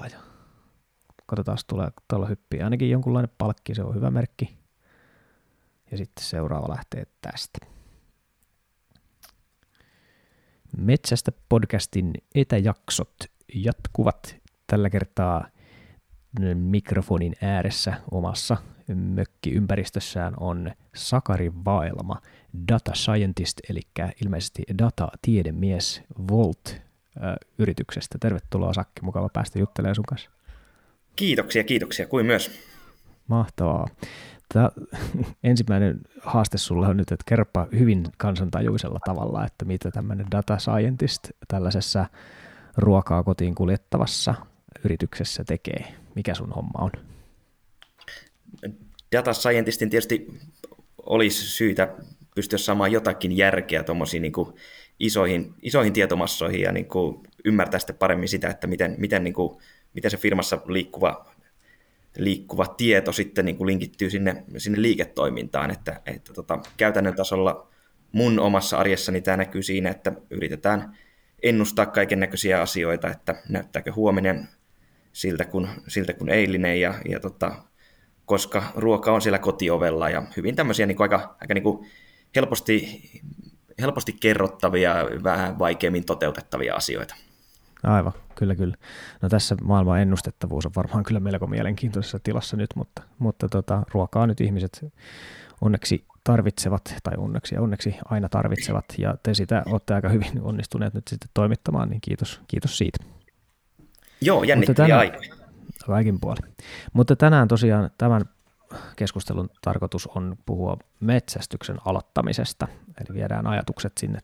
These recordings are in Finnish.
tervetuloa ja katsotaan, tulee tuolla hyppiä. Ainakin jonkunlainen palkki, se on hyvä merkki. Ja sitten seuraava lähtee tästä. Metsästä podcastin etäjaksot jatkuvat tällä kertaa mikrofonin ääressä omassa mökkiympäristössään on Sakari Vaelma, data scientist, eli ilmeisesti data-tiedemies Volt-yrityksestä. Tervetuloa Sakki, mukava päästä juttelemaan sun kanssa. Kiitoksia, kiitoksia, kuin myös. Mahtavaa. Tämä ensimmäinen haaste sulla on nyt, että kerropa hyvin kansantajuisella tavalla, että mitä tämmöinen data scientist tällaisessa ruokaa kotiin kuljettavassa yrityksessä tekee. Mikä sun homma on? Data scientistin tietysti olisi syytä pystyä saamaan jotakin järkeä tuommoisiin niin isoihin, isoihin tietomassoihin ja niin kuin ymmärtää sitten paremmin sitä, että miten, miten, niin kuin, miten se firmassa liikkuva, liikkuva tieto sitten niin kuin linkittyy sinne, sinne liiketoimintaan. Että, että tota, käytännön tasolla mun omassa arjessani tämä näkyy siinä, että yritetään ennustaa kaiken näköisiä asioita, että näyttääkö huominen siltä kuin, siltä kuin eilinen ja, ja tota, koska ruoka on siellä kotiovella ja hyvin tämmöisiä niin kuin aika, aika niin kuin helposti, helposti kerrottavia, vähän vaikeammin toteutettavia asioita. Aivan, kyllä kyllä. No tässä maailman ennustettavuus on varmaan kyllä melko mielenkiintoisessa tilassa nyt, mutta, mutta tota, ruokaa nyt ihmiset onneksi tarvitsevat, tai onneksi ja onneksi aina tarvitsevat, ja te sitä olette aika hyvin onnistuneet nyt sitten toimittamaan, niin kiitos, kiitos siitä. Joo, jännittäviä aikoja. Kaikin. Mutta tänään tosiaan tämän keskustelun tarkoitus on puhua metsästyksen aloittamisesta, eli viedään ajatukset sinne,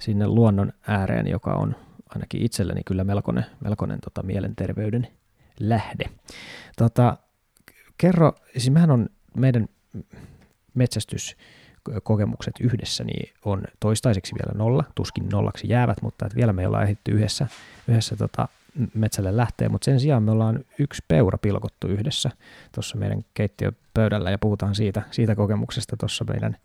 sinne luonnon ääreen, joka on ainakin itselleni kyllä melkoinen, melkoinen tota, mielenterveyden lähde. Tota, kerro, siis mehän on meidän metsästyskokemukset yhdessä niin on toistaiseksi vielä nolla, tuskin nollaksi jäävät, mutta että vielä me ollaan ehditty yhdessä, yhdessä tota, metsälle lähtee, mutta sen sijaan me ollaan yksi peura pilkottu yhdessä tuossa meidän keittiöpöydällä ja puhutaan siitä, siitä kokemuksesta tuossa meidän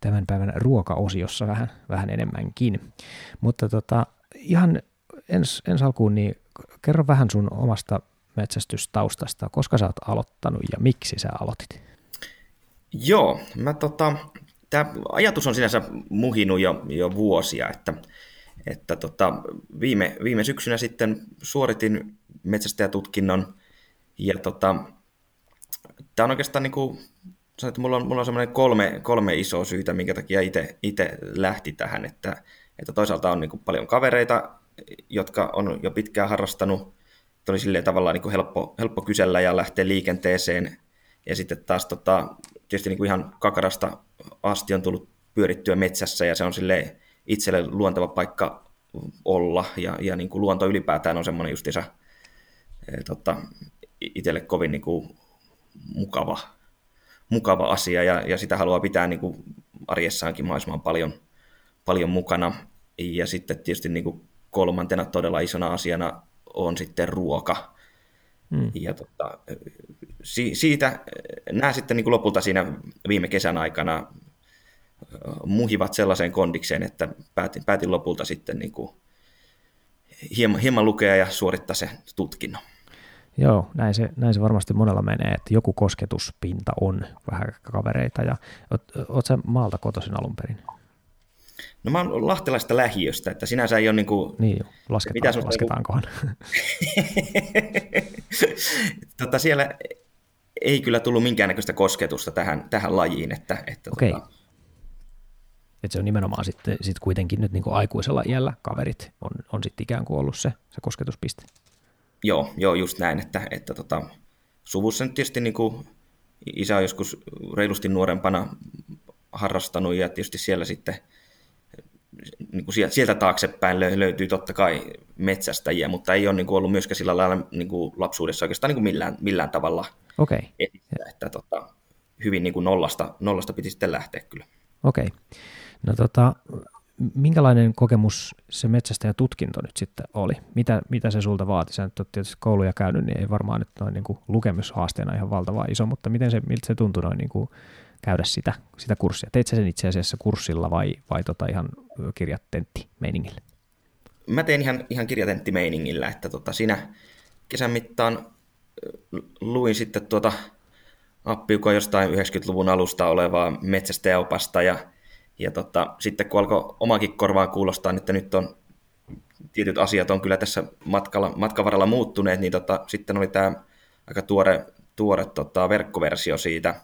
tämän päivän ruokaosiossa vähän, vähän enemmänkin. Mutta tota, ihan ens, ens alkuun, niin kerro vähän sun omasta metsästystaustasta, koska sä oot aloittanut ja miksi sä aloitit? Joo, mä tota, tämä ajatus on sinänsä muhinut jo, jo vuosia, että että tota, viime, viime syksynä sitten suoritin metsästäjätutkinnon ja tota, tämä on oikeastaan niin kuin, sanon, että mulla on, mulla on semmoinen kolme, kolme isoa syytä, minkä takia itse lähti tähän, että, että toisaalta on niin kuin paljon kavereita, jotka on jo pitkään harrastanut, että oli silleen tavallaan niin kuin helppo, helppo kysellä ja lähteä liikenteeseen, ja sitten taas tota, tietysti niin kuin ihan kakarasta asti on tullut pyörittyä metsässä, ja se on silleen itselle luonteva paikka olla, ja, ja niin kuin luonto ylipäätään on semmoinen justiinsa e, tota, itselle kovin niin kuin mukava, mukava asia, ja, ja sitä haluaa pitää niin kuin arjessaankin mahdollisimman paljon, paljon mukana. Ja sitten tietysti niin kuin kolmantena todella isona asiana on sitten ruoka. Hmm. Ja tota, si- siitä nämä sitten niin kuin lopulta siinä viime kesän aikana muhivat sellaiseen kondikseen, että päätin, päätin lopulta sitten niin kuin hieman, hieman lukea ja suorittaa se tutkinnon. Joo, näin se, näin se varmasti monella menee, että joku kosketuspinta on vähän kavereita. Ja, oot, oot sä maalta kotoisin alun perin? No mä oon lahtelaista lähiöstä, että sinänsä ei ole niin kuin... Niin jo, lasketaan, mitä lasketaankohan. tota, siellä ei kyllä tullut minkäännäköistä kosketusta tähän, tähän lajiin. Että, että Okei. Tota, että se on nimenomaan sitten sit kuitenkin nyt niin kuin aikuisella iällä kaverit on, on sitten ikään kuin ollut se, se kosketuspiste. Joo, joo, just näin, että, että tota, suvussa nyt tietysti niin kuin isä on joskus reilusti nuorempana harrastanut ja tietysti siellä sitten niin kuin sieltä taaksepäin löytyy totta kai metsästäjiä, mutta ei ole niin kuin ollut myöskään sillä lailla niin kuin lapsuudessa oikeastaan niin kuin millään, millään tavalla okay. että, että tota, hyvin niin kuin nollasta, nollasta piti sitten lähteä kyllä. Okei. Okay. No tota, minkälainen kokemus se metsästäjätutkinto nyt sitten oli? Mitä, mitä se sulta vaati? Sä nyt tietysti kouluja käynyt, niin ei varmaan nyt noin niin kuin lukemishaasteena ihan valtava iso, mutta miten se, miltä se tuntui noin niin kuin käydä sitä, sitä kurssia? Teit sä sen itse asiassa kurssilla vai, vai tota ihan kirjatentti meiningillä? Mä tein ihan, ihan kirjatentti meiningillä, että tota siinä kesän mittaan luin sitten tuota appiukoa jostain 90-luvun alusta olevaa metsästäjäopasta ja, ja tota, sitten kun alkoi omakin korvaan kuulostaa, että nyt on tietyt asiat on kyllä tässä matkalla, matkan varrella muuttuneet, niin tota, sitten oli tämä aika tuore, tuore tota, verkkoversio siitä,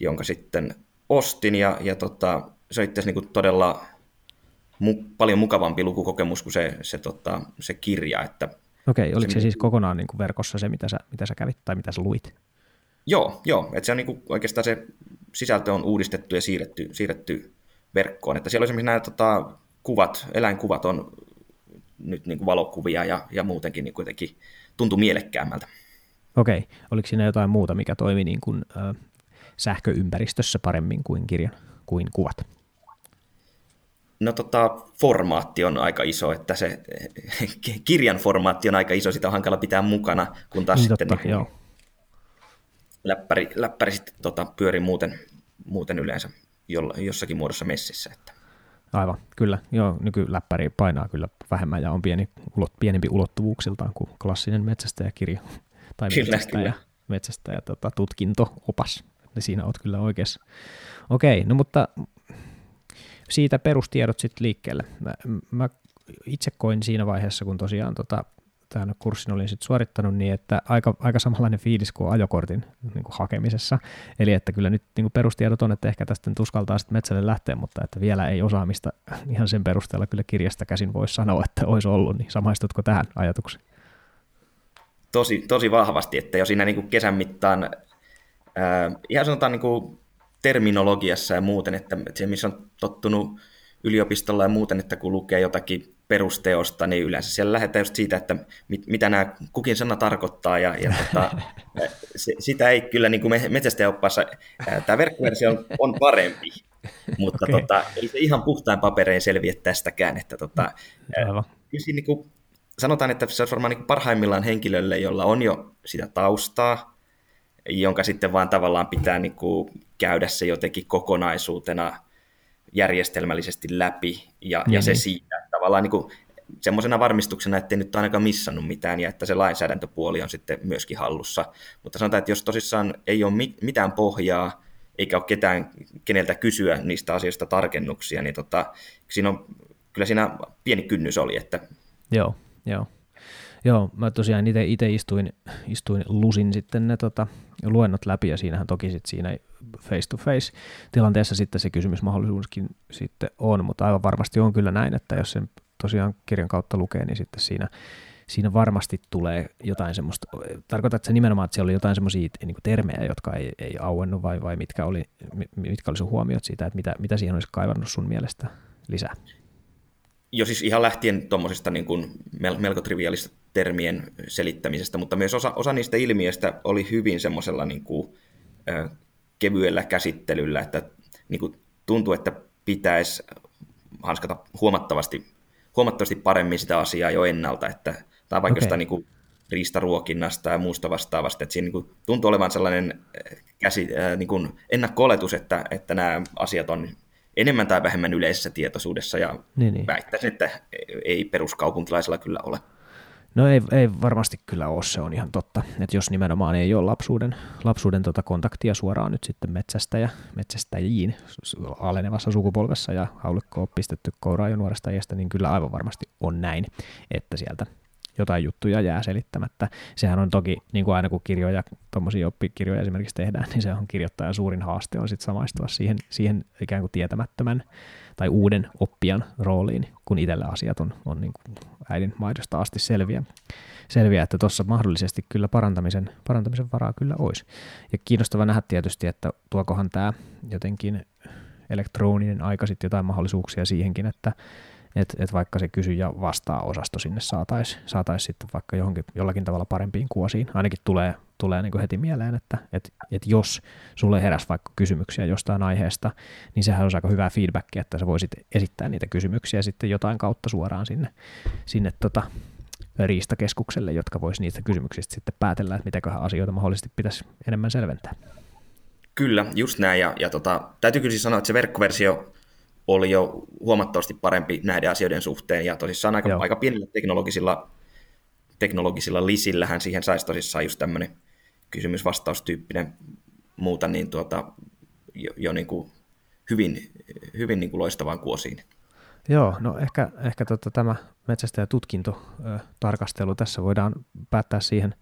jonka sitten ostin ja, ja tota, se on itse niin todella mu, paljon mukavampi lukukokemus kuin se, se, tota, se kirja. Että Okei, oliko se, se siis kokonaan niin kuin verkossa se, mitä sä, mitä sä kävit tai mitä sä luit? Joo, joo. Että se on niin kuin, oikeastaan se sisältö on uudistettu ja siirretty, siirretty verkkoon. Että siellä on esimerkiksi nämä tota, kuvat, eläinkuvat on nyt niin kuin valokuvia ja, ja muutenkin niin kuitenkin tuntui mielekkäämmältä. Okei. Oliko siinä jotain muuta, mikä toimi niin kuin, äh, sähköympäristössä paremmin kuin kirjan, kuin kuvat? No tota, formaatti on aika iso, että se kirjan formaatti on aika iso, sitä on hankala pitää mukana, kun taas niin sitten totta, niin, joo. Läppäri, läppäri sitten tota, pyörii muuten, muuten yleensä jolla, jossakin muodossa messissä. Että. Aivan, kyllä. Joo, nykyläppäri painaa kyllä vähemmän ja on pieni, ulot, pienempi ulottuvuuksiltaan kuin klassinen metsästäjäkirja tai kyllä, metsästäjä, kyllä. metsästäjä tota, tutkinto-opas. Siinä olet kyllä oikeassa. Okei, no mutta siitä perustiedot sitten liikkeelle. Mä, mä itse koin siinä vaiheessa, kun tosiaan tota, tämän kurssin olin sitten suorittanut, niin että aika, aika samanlainen fiilis kuin ajokortin niin kuin hakemisessa. Eli että kyllä nyt niin kuin perustiedot on, että ehkä tästä nyt uskaltaa sitten metsälle lähteä, mutta että vielä ei osaamista ihan sen perusteella kyllä kirjasta käsin voisi sanoa, että olisi ollut, niin samaistutko tähän ajatukseen? Tosi, tosi vahvasti, että jo siinä niin kuin kesän mittaan, ää, ihan sanotaan niin kuin terminologiassa ja muuten, että se missä on tottunut yliopistolla ja muuten, että kun lukee jotakin perusteosta, niin yleensä siellä lähdetään just siitä, että mit, mitä nämä kukin sana tarkoittaa, ja, ja tota, se, sitä ei kyllä niin kuin metsästäjäoppaassa, tämä verkkoversio on, on parempi, mutta okay. tota, ei se ihan puhtain paperein selviä tästäkään, että tota, kyllä siinä, niin kuin, sanotaan, että se on varmaan niin parhaimmillaan henkilölle, jolla on jo sitä taustaa, jonka sitten vaan tavallaan pitää niin kuin käydä se jotenkin kokonaisuutena järjestelmällisesti läpi, ja, mm-hmm. ja se siitä tavallaan niin kuin semmoisena varmistuksena, ettei nyt ainakaan missannut mitään, ja että se lainsäädäntöpuoli on sitten myöskin hallussa. Mutta sanotaan, että jos tosissaan ei ole mitään pohjaa, eikä ole ketään, keneltä kysyä niistä asioista tarkennuksia, niin tota, siinä on, kyllä siinä pieni kynnys oli. Että... Joo, joo. Joo, mä tosiaan itse istuin, istuin, lusin sitten ne tota, luennot läpi ja siinähän toki sit siinä face-to-face tilanteessa sitten se kysymysmahdollisuuskin sitten on, mutta aivan varmasti on kyllä näin, että jos sen tosiaan kirjan kautta lukee, niin sitten siinä, siinä varmasti tulee jotain semmoista, tarkoitat se nimenomaan, että siellä oli jotain semmoisia niin termejä, jotka ei, ei auennut vai, vai mitkä, oli, mitkä oli sun huomiot siitä, että mitä, mitä siihen olisi kaivannut sun mielestä lisää? Jo siis ihan lähtien tuommoisesta niin kuin melko triviaalista termien selittämisestä, mutta myös osa, osa niistä ilmiöistä oli hyvin semmoisella niin kuin, ö, kevyellä käsittelyllä, että niin kuin tuntui, että pitäisi hanskata huomattavasti, huomattavasti paremmin sitä asiaa jo ennalta, että tai vaikka okay. jostain niin kuin riistaruokinnasta ja muusta vastaavasta, että siinä niin kuin tuntuu olevan sellainen käsi, äh, niin kuin ennakko että, että nämä asiat on enemmän tai vähemmän yleisessä tietoisuudessa, ja niin, niin. väittäisin, että ei peruskaupunkilaisilla kyllä ole. No ei, ei varmasti kyllä ole, se on ihan totta. Että jos nimenomaan ei ole lapsuuden, lapsuuden tota kontaktia suoraan nyt sitten metsästä ja metsästäjiin alenevassa sukupolvessa ja haulikko on pistetty kouraan jo nuoresta iästä, niin kyllä aivan varmasti on näin, että sieltä jotain juttuja jää selittämättä. Sehän on toki, niin kuin aina kun kirjoja, tuommoisia oppikirjoja esimerkiksi tehdään, niin se on kirjoittajan suurin haaste on sitten samaistua siihen, siihen ikään kuin tietämättömän tai uuden oppijan rooliin, kun itsellä asiat on, on niin kuin äidin maidosta asti selviä. selviä että tuossa mahdollisesti kyllä parantamisen, parantamisen varaa kyllä olisi. Ja kiinnostava nähdä tietysti, että tuokohan tämä jotenkin elektroninen aika sitten jotain mahdollisuuksia siihenkin, että että et vaikka se kysy ja vastaa osasto sinne saataisiin saatais sitten vaikka johonkin, jollakin tavalla parempiin kuosiin. Ainakin tulee, tulee niin heti mieleen, että et, et jos sulle heräs vaikka kysymyksiä jostain aiheesta, niin sehän on aika hyvää feedbackia, että sä voisit esittää niitä kysymyksiä sitten jotain kautta suoraan sinne, sinne tota, riistakeskukselle, jotka voisi niistä kysymyksistä sitten päätellä, että mitäköhän asioita mahdollisesti pitäisi enemmän selventää. Kyllä, just näin. Ja, ja tota, täytyy kyllä siis sanoa, että se verkkoversio oli jo huomattavasti parempi näiden asioiden suhteen, ja tosissaan aika, aika pienillä teknologisilla teknologisilla lisillähän siihen saisi tosissaan just tämmöinen kysymys-vastaustyyppinen muuta, niin tuota, jo, jo niin kuin hyvin, hyvin niin kuin loistavaan kuosiin. Joo, no ehkä, ehkä tota, tämä metsästäjätutkinto tarkastelu tässä voidaan päättää siihen,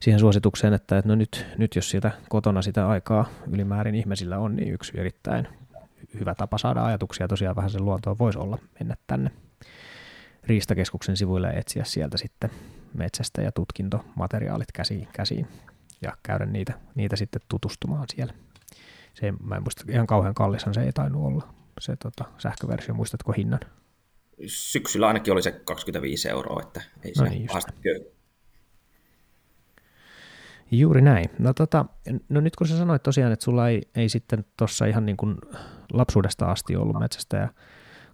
siihen suositukseen, että, että no nyt, nyt jos sieltä kotona sitä aikaa ylimäärin ihmisillä on, niin yksi erittäin hyvä tapa saada ajatuksia tosiaan vähän sen luontoon voisi olla mennä tänne Riistakeskuksen sivuille ja etsiä sieltä sitten metsästä ja tutkintomateriaalit käsiin, käsiin ja käydä niitä, niitä sitten tutustumaan siellä. Se, mä en muista, ihan kauhean kallishan se ei tainnut olla, se tota, sähköversio, muistatko hinnan? Syksyllä ainakin oli se 25 euroa, että ei no se niin, Juuri näin. No, tota, no nyt kun sä sanoit tosiaan, että sulla ei, ei sitten tuossa ihan niin kuin lapsuudesta asti ollut metsästä ja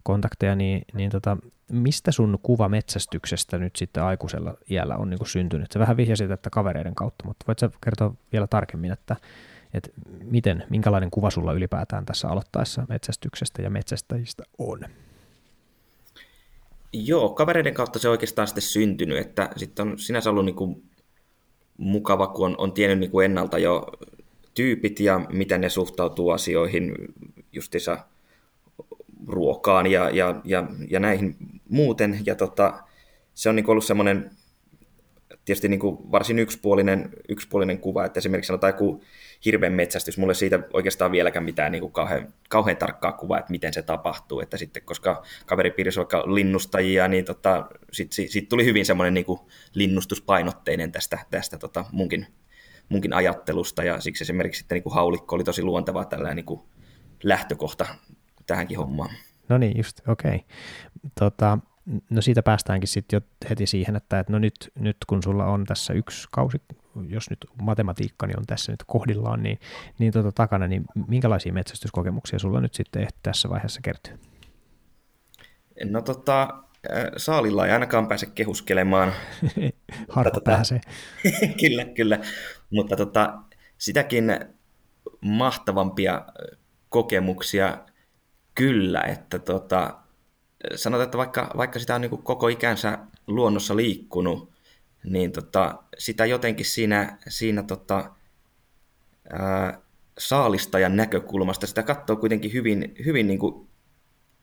kontakteja, niin, niin tota, mistä sun kuva metsästyksestä nyt sitten aikuisella iällä on niin kuin syntynyt? Sä vähän vihjasit, että kavereiden kautta, mutta voit sä kertoa vielä tarkemmin, että, että miten, minkälainen kuva sulla ylipäätään tässä aloittaessa metsästyksestä ja metsästäjistä on? Joo, kavereiden kautta se oikeastaan sitten syntynyt, että sitten on sinänsä ollut niin kuin mukava, kun on, on tiennyt niin kuin ennalta jo tyypit ja miten ne suhtautuu asioihin, justissa ruokaan ja, ja, ja, ja näihin muuten. Ja tota, se on niin ollut semmoinen tietysti niin kuin varsin yksipuolinen, yksipuolinen kuva, että esimerkiksi sanotaan joku hirveän metsästys, mulle siitä oikeastaan vieläkään mitään niin kuin kauhean, kauhean tarkkaa kuvaa, että miten se tapahtuu, että sitten koska kaveripiirissä vaikka linnustajia, niin tota, sitten sit, sit tuli hyvin semmoinen niin kuin linnustuspainotteinen tästä, tästä tota munkin, munkin ajattelusta, ja siksi esimerkiksi sitten niin kuin haulikko oli tosi luonteva tällainen niin kuin lähtökohta tähänkin hommaan. No niin, just, okei. Okay. Tota, no siitä päästäänkin sitten jo heti siihen, että, että no nyt, nyt kun sulla on tässä yksi kausi, jos nyt matematiikkani on tässä nyt kohdillaan, niin, niin tuota takana, niin minkälaisia metsästyskokemuksia sulla nyt sitten tässä vaiheessa kertyy? No tota, Saalilla ei ainakaan pääse kehuskelemaan. Harva tota, pääsee. kyllä, kyllä. Mutta tota, sitäkin mahtavampia kokemuksia kyllä, että tota, sanotaan, että vaikka, vaikka sitä on niin koko ikänsä luonnossa liikkunut, niin tota, sitä jotenkin siinä, siinä tota, ää, saalistajan näkökulmasta sitä katsoo kuitenkin hyvin, hyvin niin kuin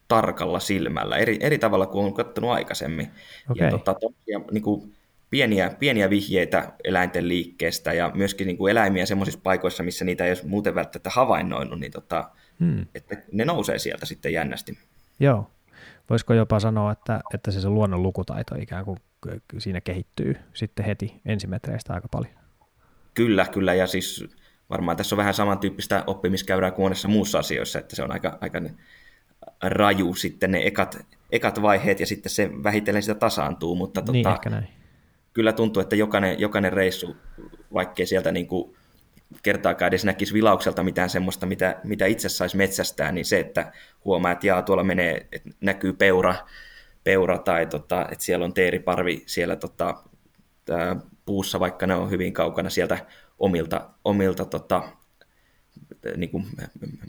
tarkalla silmällä, eri, eri tavalla kuin on katsonut aikaisemmin. Okay. Ja tota, tosiaan, niin kuin pieniä, pieniä vihjeitä eläinten liikkeestä ja myöskin niin kuin eläimiä sellaisissa paikoissa, missä niitä ei ole muuten välttämättä havainnoinut, niin tota, hmm. että ne nousee sieltä sitten jännästi. Joo. Voisiko jopa sanoa, että, että se, se luonnon lukutaito ikään kuin siinä kehittyy sitten heti ensimetreistä aika paljon? Kyllä, kyllä. Ja siis varmaan tässä on vähän samantyyppistä oppimiskäyrää kuin monessa muussa asioissa, että se on aika, aika raju sitten ne ekat, ekat vaiheet ja sitten se vähitellen sitä tasaantuu, mutta niin, tota, ehkä näin. kyllä tuntuu, että jokainen, jokainen reissu, vaikkei sieltä niin kuin kertaakaan edes näkisi vilaukselta mitään semmoista, mitä, mitä itse saisi metsästää, niin se, että huomaa, että jaa, tuolla menee, että näkyy peura, peura tai tota, että siellä on teeriparvi siellä tota, puussa, vaikka ne on hyvin kaukana sieltä omilta, omilta tota, niin kuin,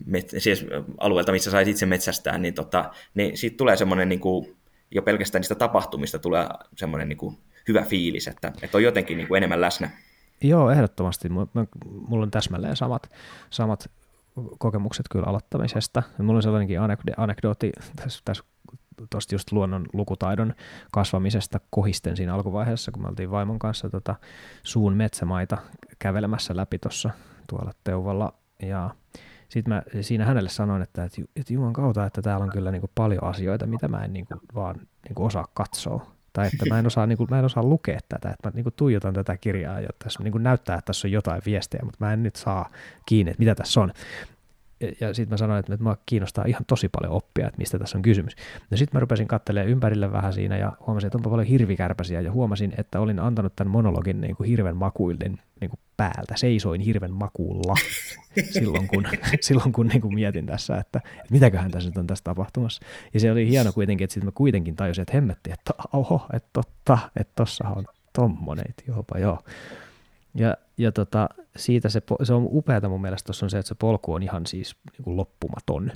met, siis alueelta, missä saisi itse metsästää, niin, tota, niin siitä tulee semmoinen niin kuin, jo pelkästään niistä tapahtumista tulee semmoinen niin kuin, hyvä fiilis, että, että on jotenkin niin kuin enemmän läsnä. Joo, ehdottomasti. Mulla on täsmälleen samat, samat kokemukset kyllä aloittamisesta. Mulla on sellainenkin anekdootti tässä, tässä tuosta just luonnon lukutaidon kasvamisesta kohisten siinä alkuvaiheessa, kun me oltiin vaimon kanssa tota, suun metsämaita kävelemässä läpi tuossa tuolla Teuvalla. Ja sitten mä siinä hänelle sanoin, että, että, että Juman kautta, että täällä on kyllä niin kuin paljon asioita, mitä mä en niin kuin, vaan niin kuin osaa katsoa tai että mä en osaa, niin kuin, mä en osaa lukea tätä, että mä niin kuin tuijotan tätä kirjaa, jotta tässä niin kuin näyttää, että tässä on jotain viestejä, mutta mä en nyt saa kiinni, että mitä tässä on. Ja, sitten mä sanoin, että, että mä kiinnostaa ihan tosi paljon oppia, että mistä tässä on kysymys. No sitten mä rupesin katselemaan ympärille vähän siinä ja huomasin, että onpa paljon hirvikärpäsiä ja huomasin, että olin antanut tämän monologin niin kuin hirven makuillen niin kuin päältä. Seisoin hirven makuulla silloin, kun, silloin, kun niin kuin mietin tässä, että, että mitäköhän tässä nyt on tässä tapahtumassa. Ja se oli hieno kuitenkin, että sitten mä kuitenkin tajusin, että hemmetti, että oho, että totta, että tossahan on tommonen, jopa joo. Ja, ja tota, siitä se, se on upeata mun mielestä tuossa on se, että se polku on ihan siis niin kuin loppumaton.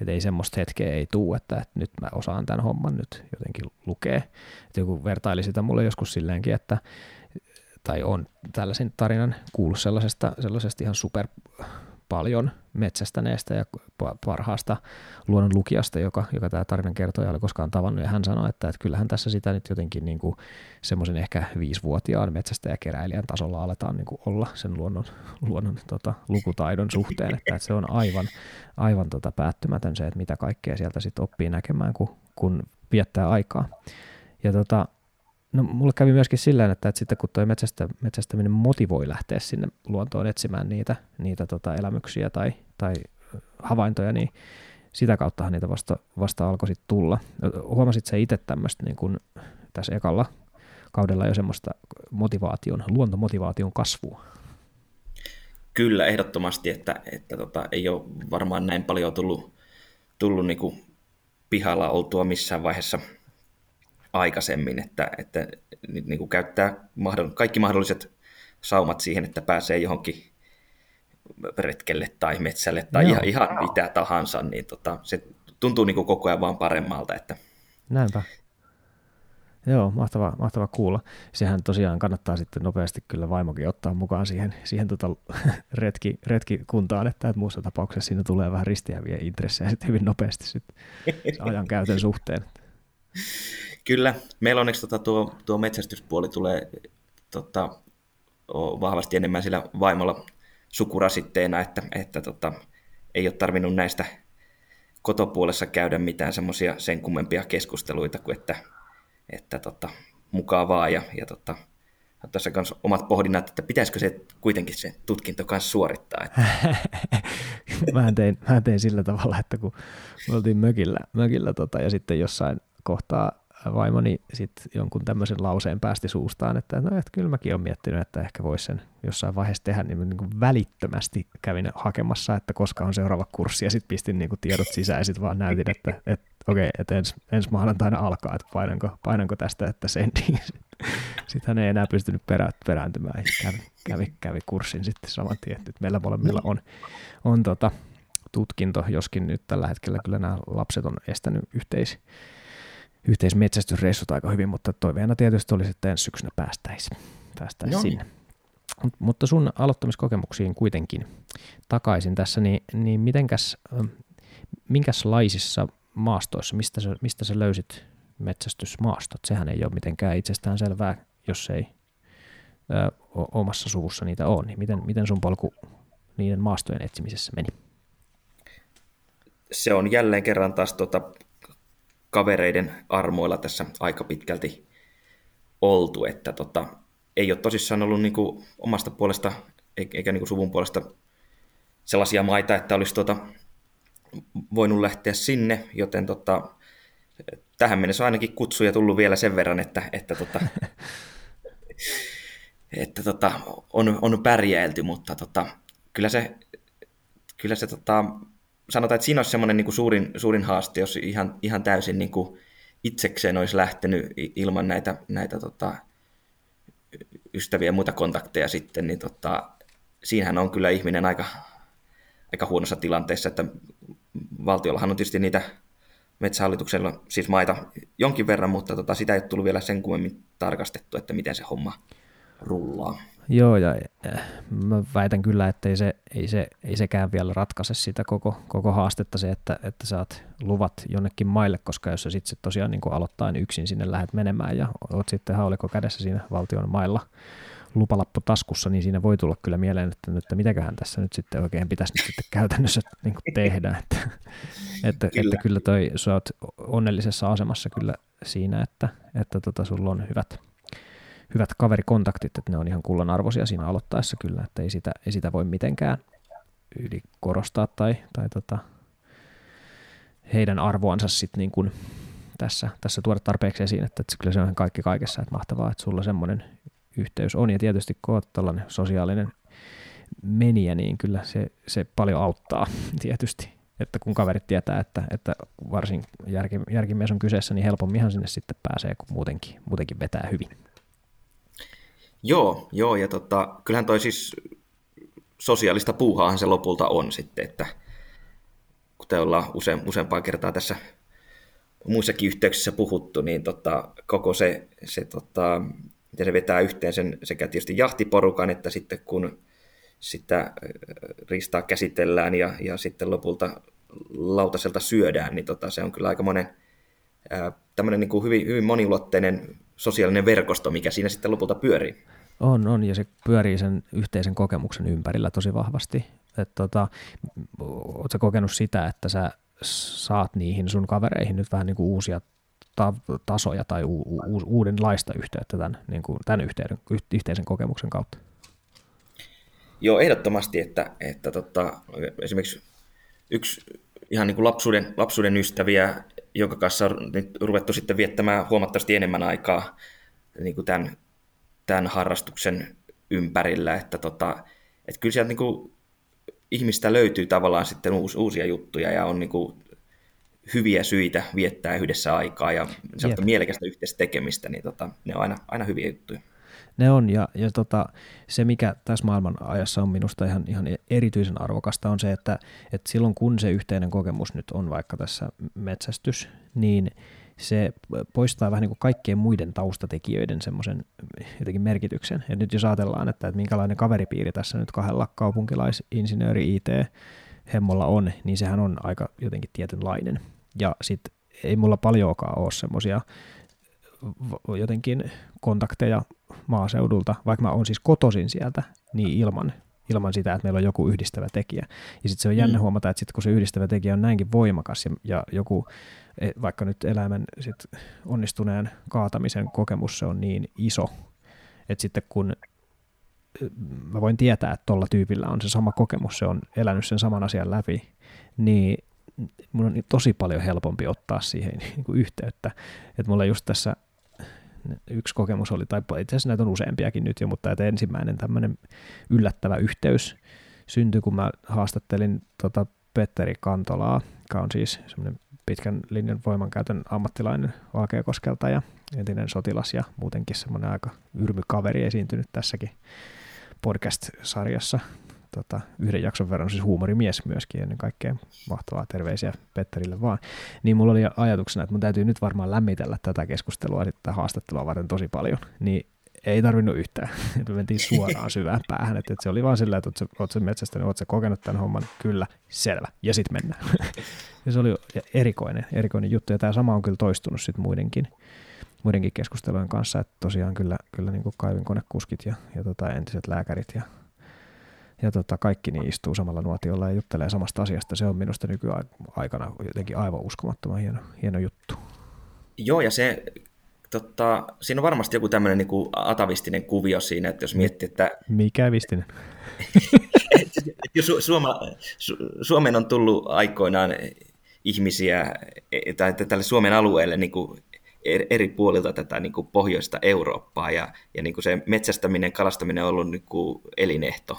että ei semmoista hetkeä ei tuu, että, että nyt mä osaan tämän homman nyt jotenkin lukee. Että joku vertaili sitä mulle joskus silleenkin, että tai on tällaisen tarinan kuullut sellaisesta, sellaisesta ihan super paljon metsästäneestä ja parhaasta luonnon lukijasta, joka, joka tämä tarinan kertoja oli koskaan tavannut, ja hän sanoi, että, että kyllähän tässä sitä nyt jotenkin niin kuin semmoisen ehkä viisivuotiaan metsästäjäkeräilijän tasolla aletaan niin kuin olla sen luonnon, luonnon tota, lukutaidon suhteen, että, että se on aivan, aivan tota päättymätön se, että mitä kaikkea sieltä sitten oppii näkemään, kun, kun viettää aikaa. Ja tota, No mulle kävi myöskin sillä että, että sitten kun tuo metsästä, metsästäminen motivoi lähteä sinne luontoon etsimään niitä, niitä tota elämyksiä tai, tai havaintoja, niin sitä kauttahan niitä vasta, vasta alkoi sitten tulla. Huomasit se itse tämmöistä niin kuin tässä ekalla kaudella jo semmoista motivaation, luontomotivaation kasvua? Kyllä, ehdottomasti, että, että tota, ei ole varmaan näin paljon tullut, tullut niin kuin pihalla oltua missään vaiheessa – aikaisemmin, että, että niin kuin käyttää kaikki mahdolliset saumat siihen, että pääsee johonkin retkelle tai metsälle tai ihan, ihan mitä tahansa, niin tota, se tuntuu niin kuin koko ajan vaan paremmalta. Että... Näinpä. Joo, mahtava, mahtava kuulla. Sehän tosiaan kannattaa sitten nopeasti kyllä vaimokin ottaa mukaan siihen, siihen tota retki, retkikuntaan, että, että muussa tapauksessa siinä tulee vähän ristiäviä intressejä sitten hyvin nopeasti sitten ajan käytön suhteen. Kyllä, meillä onneksi tota, tuo, tuo metsästyspuoli tulee tota, vahvasti enemmän sillä vaimolla sukurasitteena, että, että tota, ei ole tarvinnut näistä kotopuolessa käydä mitään semmoisia sen kummempia keskusteluita kuin että, että tota, mukavaa ja, ja tota, tässä kanssa omat pohdinnat, että pitäisikö se kuitenkin se tutkinto kanssa suorittaa. Että... mä, tein, mä tein sillä tavalla, että kun me oltiin mökillä, mökillä tota, ja sitten jossain kohtaa vaimoni sitten jonkun tämmöisen lauseen päästi suustaan, että no, että kyllä mäkin olen miettinyt, että ehkä voisi sen jossain vaiheessa tehdä, niin, niin kuin välittömästi kävin hakemassa, että koska on seuraava kurssi, ja sitten pistin niin kuin tiedot sisään, ja sitten vaan näytin, että, että okei, että ens, maanantaina alkaa, että painanko, painanko tästä, että sendiin. Sitten hän ei enää pystynyt perä, perääntymään, kävi, kävi, kävi kurssin sitten saman tien, että meillä molemmilla on, on tota, tutkinto, joskin nyt tällä hetkellä kyllä nämä lapset on estänyt yhteis, yhteismetsästysreissut aika hyvin, mutta toiveena tietysti oli sitten ensi syksynä päästäisiin päästäisi sinne. Mutta sun aloittamiskokemuksiin kuitenkin takaisin tässä, niin, niin mitenkäs, minkälaisissa maastoissa, mistä sä, mistä sä löysit metsästysmaastot? Sehän ei ole mitenkään itsestään selvää, jos ei ö, omassa suvussa niitä ole. Niin miten, miten sun polku niiden maastojen etsimisessä meni? Se on jälleen kerran taas tuota kavereiden armoilla tässä aika pitkälti oltu, että tota, ei ole tosissaan ollut niin kuin omasta puolesta eikä niin kuin suvun puolesta sellaisia maita, että olisi tota, voinut lähteä sinne, joten tota, tähän mennessä on ainakin kutsuja tullut vielä sen verran, että, että, tota, että tota, on, on pärjäilty, mutta tota, kyllä se, kyllä se tota, sanotaan, että siinä olisi semmoinen niin suurin, suurin haaste, jos ihan, ihan täysin niin kuin itsekseen olisi lähtenyt ilman näitä, näitä tota, ystäviä ja muita kontakteja sitten, niin tota, siinähän on kyllä ihminen aika, aika huonossa tilanteessa, että valtiollahan on tietysti niitä metsähallituksella siis maita jonkin verran, mutta tota, sitä ei ole tullut vielä sen kummemmin tarkastettu, että miten se homma rullaa. Joo, ja eh, mä väitän kyllä, että ei, se, ei, se, ei sekään vielä ratkaise sitä koko, koko haastetta se, että, että saat luvat jonnekin maille, koska jos sä sitten tosiaan niin aloittain yksin sinne lähdet menemään ja oot sitten hauliko kädessä siinä valtion mailla lupalappu taskussa, niin siinä voi tulla kyllä mieleen, että, että mitäköhän tässä nyt sitten oikein pitäisi nyt sitten käytännössä niin tehdä. Että, että, kyllä. että kyllä toi, sä oot onnellisessa asemassa kyllä siinä, että, että tota, sulla on hyvät, hyvät kaverikontaktit, että ne on ihan kullan arvoisia siinä aloittaessa kyllä, että ei sitä, ei sitä voi mitenkään yli korostaa tai, tai tota, heidän arvoansa sitten niin kuin tässä, tässä tuoda tarpeeksi esiin, että, että kyllä se on kaikki kaikessa, että mahtavaa, että sulla semmoinen yhteys on, ja tietysti kun olet tällainen sosiaalinen meniä, niin kyllä se, se paljon auttaa tietysti, että kun kaverit tietää, että, että varsin järki, järkimies on kyseessä, niin helpomminhan sinne sitten pääsee, kun muutenkin, muutenkin vetää hyvin. Joo, joo, ja tota, kyllähän toi siis sosiaalista puuhaahan se lopulta on sitten, että kuten ollaan use, useampaa kertaa tässä muissakin yhteyksissä puhuttu, niin tota, koko se, se tota, miten se vetää yhteen sen sekä tietysti jahtiporukan, että sitten kun sitä äh, ristaa käsitellään ja, ja sitten lopulta lautaselta syödään, niin tota, se on kyllä aika monen äh, tämmöinen niin kuin hyvin, hyvin moniulotteinen sosiaalinen verkosto, mikä siinä sitten lopulta pyörii. On, on, ja se pyörii sen yhteisen kokemuksen ympärillä tosi vahvasti. Et tota, Oletko kokenut sitä, että sä saat niihin sun kavereihin nyt vähän niin kuin uusia ta- tasoja tai u- u- uudenlaista yhteyttä tämän, niin kuin tämän yhteyden, yhteisen kokemuksen kautta? Joo, ehdottomasti, että, että tota, esimerkiksi yksi ihan niin kuin lapsuuden, lapsuuden ystäviä, jonka kanssa on nyt ruvettu sitten viettämään huomattavasti enemmän aikaa niin kuin tämän, tämän harrastuksen ympärillä, että, tota, että kyllä sieltä niin kuin ihmistä löytyy tavallaan sitten uusia juttuja ja on niin kuin hyviä syitä viettää yhdessä aikaa ja se on mielekästä yhteistä tekemistä, niin tota, ne on aina, aina hyviä juttuja. Ne on, ja, ja tota, se mikä tässä maailman ajassa on minusta ihan, ihan erityisen arvokasta on se, että, että silloin kun se yhteinen kokemus nyt on vaikka tässä metsästys, niin se poistaa vähän niin kuin kaikkien muiden taustatekijöiden semmoisen jotenkin merkityksen. Ja nyt jos ajatellaan, että, että minkälainen kaveripiiri tässä nyt kahdella kaupunkilaisinsinööri IT hemmolla on, niin sehän on aika jotenkin tietynlainen. Ja sitten ei mulla paljoakaan ole semmoisia jotenkin kontakteja maaseudulta, vaikka mä oon siis kotosin sieltä, niin ilman, ilman sitä, että meillä on joku yhdistävä tekijä. Ja sitten se on jännä mm. huomata, että sit kun se yhdistävä tekijä on näinkin voimakas ja, ja joku, vaikka nyt eläimen sit onnistuneen kaatamisen kokemus se on niin iso, että sitten kun e, mä voin tietää, että tuolla tyypillä on se sama kokemus, se on elänyt sen saman asian läpi, niin mun on tosi paljon helpompi ottaa siihen niin kuin yhteyttä. Että mulla just tässä yksi kokemus oli, tai itse asiassa näitä on useampiakin nyt jo, mutta että ensimmäinen tämmöinen yllättävä yhteys syntyi, kun mä haastattelin tota Petteri Kantolaa, joka on siis semmoinen pitkän linjan voimankäytön ammattilainen Vaakekoskelta ja entinen sotilas ja muutenkin semmoinen aika yrmykaveri esiintynyt tässäkin podcast-sarjassa tota, yhden jakson verran siis huumorimies myöskin ennen kaikkea mahtavaa terveisiä Petterille vaan. Niin mulla oli ajatuksena, että mun täytyy nyt varmaan lämmitellä tätä keskustelua sitten haastattelua varten tosi paljon, niin ei tarvinnut yhtään. Me mentiin suoraan syvään päähän, että, se oli vaan silleen, että oot sä metsästänyt, oot sä kokenut tämän homman, kyllä, selvä, ja sitten mennään. ja se oli erikoinen, erikoinen juttu, ja tämä sama on kyllä toistunut sitten muidenkin, muidenkin keskustelujen kanssa, että tosiaan kyllä, kyllä niin kuin kaivinkonekuskit ja, ja tota entiset lääkärit ja ja tota, kaikki niin istuu samalla nuotiolla ja juttelee samasta asiasta. Se on minusta nykyaikana jotenkin aivan uskomattoman hieno, hieno juttu. Joo, ja se, tota, siinä on varmasti joku tämmöinen niin atavistinen kuvio siinä, että jos miettii, että... Mikä vistinen? Su- Suoma, Su- Suomeen on tullut aikoinaan ihmisiä, e, tai tälle Suomen alueelle niin kuin eri puolilta tätä niin kuin pohjoista Eurooppaa, ja, ja niin kuin se metsästäminen, kalastaminen on ollut niin kuin elinehto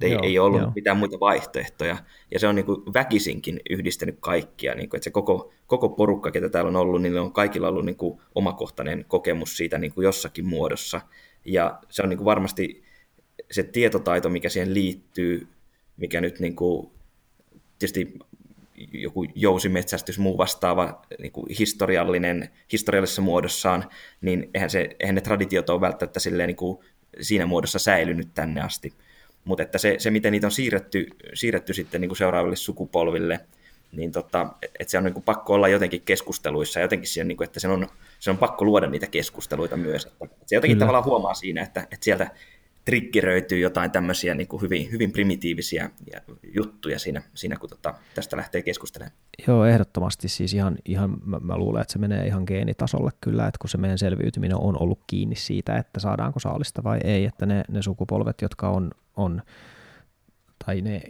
ei, joo, ei ollut joo. mitään muita vaihtoehtoja. Ja se on niin kuin väkisinkin yhdistänyt kaikkia. Niin kuin, että se koko, koko porukka, ketä täällä on ollut, niin on kaikilla ollut niin kuin omakohtainen kokemus siitä niin kuin jossakin muodossa. Ja se on niin kuin varmasti se tietotaito, mikä siihen liittyy, mikä nyt niin kuin, tietysti joku jousimetsästys, muu vastaava niin kuin historiallinen, historiallisessa muodossaan, niin eihän, se, eihän ne traditiot ole välttämättä silleen, niin kuin siinä muodossa säilynyt tänne asti mutta että se, se, miten niitä on siirretty, siirretty sitten niin kuin seuraaville sukupolville, niin tota, että se on niin kuin pakko olla jotenkin keskusteluissa, jotenkin siihen, niin kuin, että se on, se on pakko luoda niitä keskusteluita myös. Että se jotenkin Kyllä. tavallaan huomaa siinä, että, että sieltä triggeröityy jotain tämmöisiä niin kuin hyvin, hyvin primitiivisiä juttuja siinä, siinä kun tota, tästä lähtee keskustelemaan. Joo, ehdottomasti siis ihan, ihan mä, mä luulen, että se menee ihan geenitasolle kyllä, että kun se meidän selviytyminen on ollut kiinni siitä, että saadaanko saalista vai ei, että ne, ne sukupolvet, jotka on, on tai ne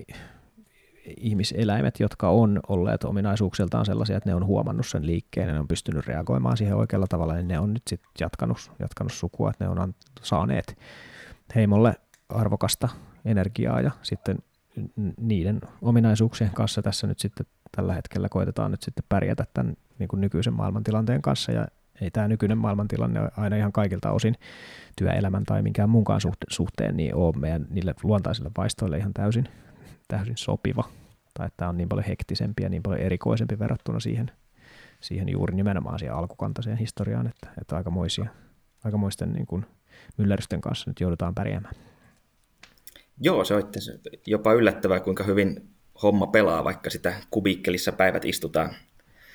ihmiseläimet, jotka on olleet ominaisuuksiltaan sellaisia, että ne on huomannut sen liikkeen ja ne on pystynyt reagoimaan siihen oikealla tavalla, niin ne on nyt sitten jatkanut, jatkanut sukua, että ne on saaneet heimolle arvokasta energiaa ja sitten niiden ominaisuuksien kanssa tässä nyt sitten tällä hetkellä koitetaan nyt sitten pärjätä tämän niin kuin nykyisen maailmantilanteen kanssa. Ja ei tämä nykyinen maailmantilanne aina ihan kaikilta osin työelämän tai minkään muunkaan suhteen niin ole meidän niille luontaisille vaistoille ihan täysin, täysin sopiva. Tai että tämä on niin paljon hektisempi ja niin paljon erikoisempi verrattuna siihen, siihen juuri nimenomaan siihen alkukantaiseen historiaan, että, että aikamoisia, aikamoisten niin kuin myllerrysten kanssa nyt joudutaan pärjäämään. Joo, se on jopa yllättävää, kuinka hyvin homma pelaa, vaikka sitä kubikkelissa päivät istutaan.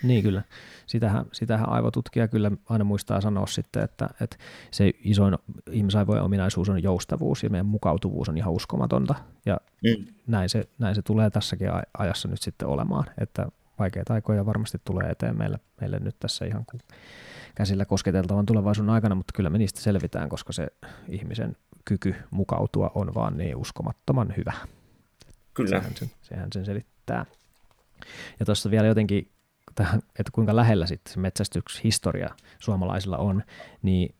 Niin kyllä. Sitähän, sitähän aivotutkija kyllä aina muistaa sanoa sitten, että, että se isoin ihmisaivojen ominaisuus on joustavuus ja meidän mukautuvuus on ihan uskomatonta. Ja mm. näin, se, näin se tulee tässäkin ajassa nyt sitten olemaan, että vaikeita aikoja varmasti tulee eteen meille, meille nyt tässä ihan kuin käsillä kosketeltavan tulevaisuuden aikana, mutta kyllä me niistä selvitään, koska se ihmisen kyky mukautua on vaan niin uskomattoman hyvä. Kyllä. Sehän sen, sehän sen selittää. Ja tuossa vielä jotenkin tähän, että kuinka lähellä sitten se metsästyshistoria suomalaisilla on, niin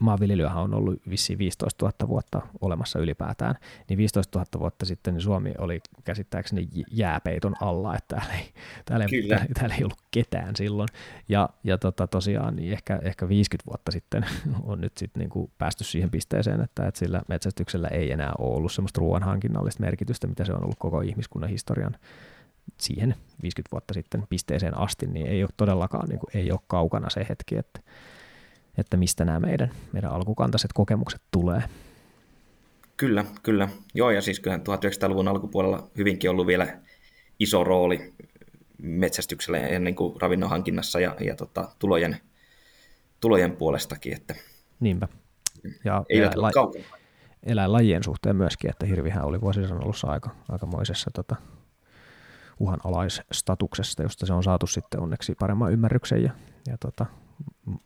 maanviljelyähän on ollut vissiin 15 000 vuotta olemassa ylipäätään, niin 15 000 vuotta sitten niin Suomi oli käsittääkseni jääpeiton alla, että täällä ei, täällä ei, täällä, täällä ei ollut ketään silloin. Ja, ja tota, tosiaan niin ehkä, ehkä 50 vuotta sitten on nyt sitten niin kuin päästy siihen pisteeseen, että, että sillä metsästyksellä ei enää ole ollut semmoista ruoanhankinnallista merkitystä, mitä se on ollut koko ihmiskunnan historian siihen 50 vuotta sitten pisteeseen asti, niin ei ole todellakaan niin kuin, ei ole kaukana se hetki, että, että mistä nämä meidän, meidän alkukantaiset kokemukset tulee. Kyllä, kyllä. Joo, ja siis kyllähän 1900-luvun alkupuolella hyvinkin ollut vielä iso rooli metsästyksellä ja niin kuin ravinnon hankinnassa ja, ja tota, tulojen, tulojen puolestakin. Että Niinpä. Ja eivät eläinla- eläinlajien suhteen myöskin, että hirvihän oli vuosien alussa aika, aikamoisessa tota, uhanalaisstatuksesta, josta se on saatu sitten onneksi paremman ymmärryksen ja, ja tota,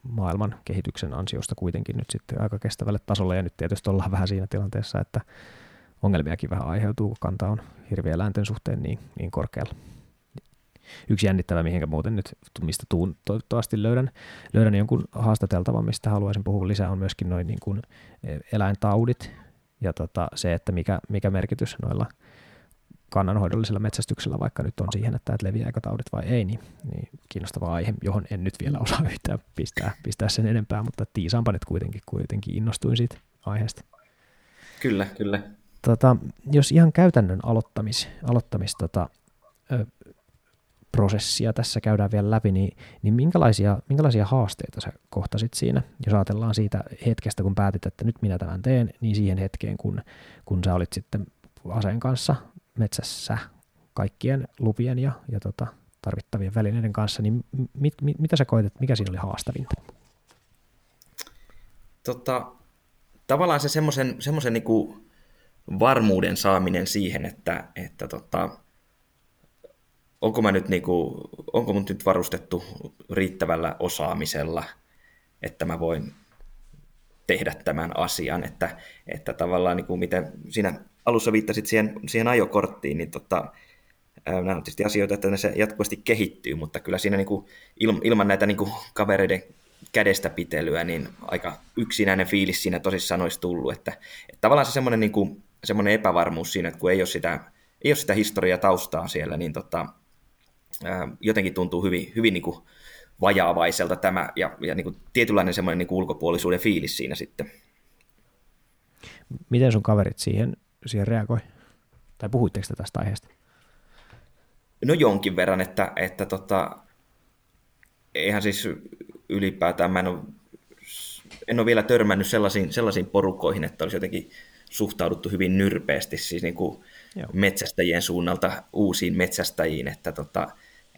maailman kehityksen ansiosta kuitenkin nyt sitten aika kestävälle tasolle, ja nyt tietysti ollaan vähän siinä tilanteessa, että ongelmiakin vähän aiheutuu, kun kanta on hirvieläinten suhteen niin, niin korkealla. Yksi jännittävä, mihinkä muuten nyt, mistä tuun, toivottavasti löydän, löydän jonkun haastateltavan, mistä haluaisin puhua lisää, on myöskin noin niin kuin e, eläintaudit ja tota, se, että mikä, mikä merkitys noilla kannanhoidollisella metsästyksellä vaikka nyt on siihen, että, että leviääkö taudit vai ei, niin, niin kiinnostava aihe, johon en nyt vielä osaa yhtään pistää, pistää sen enempää, mutta tiisaanpa nyt kuitenkin, kuitenkin innostuin siitä aiheesta. Kyllä, kyllä. Tota, jos ihan käytännön aloittamis, aloittamis tota, ö, prosessia tässä käydään vielä läpi, niin, niin minkälaisia, minkälaisia haasteita sä kohtasit siinä, jos ajatellaan siitä hetkestä, kun päätit, että nyt minä tämän teen, niin siihen hetkeen, kun, kun sä olit sitten aseen kanssa metsässä kaikkien lupien ja, ja tota, tarvittavien välineiden kanssa, niin mit, mit, mitä sä koet, että mikä siinä oli haastavinta? Tota, tavallaan se semmoisen, semmoisen niinku varmuuden saaminen siihen, että, että tota, onko, mä nyt niinku, onko mun nyt varustettu riittävällä osaamisella, että mä voin tehdä tämän asian, että, että tavallaan niin kuin miten siinä alussa viittasit siihen, siihen ajokorttiin, niin tota, nämä on tietysti asioita, että se jatkuvasti kehittyy, mutta kyllä siinä niin kuin, ilman näitä niin kuin kavereiden kädestä pitelyä, niin aika yksinäinen fiilis siinä tosissaan olisi tullut, että, että tavallaan se semmoinen, niin kuin, semmoinen epävarmuus siinä, että kun ei ole sitä, ei ole sitä historiaa taustaa siellä, niin tota, jotenkin tuntuu hyvin, hyvin niin kuin vajaavaiselta tämä ja, ja niin kuin tietynlainen semmoinen niin kuin ulkopuolisuuden fiilis siinä sitten. Miten sun kaverit siihen siihen reagoi? Tai puhuitteko te tästä aiheesta? No jonkin verran, että, että tota, eihän siis ylipäätään, mä en ole, en ole vielä törmännyt sellaisiin, sellaisiin porukoihin, että olisi jotenkin suhtauduttu hyvin nyrpeästi siis niin kuin metsästäjien suunnalta uusiin metsästäjiin, että, tota,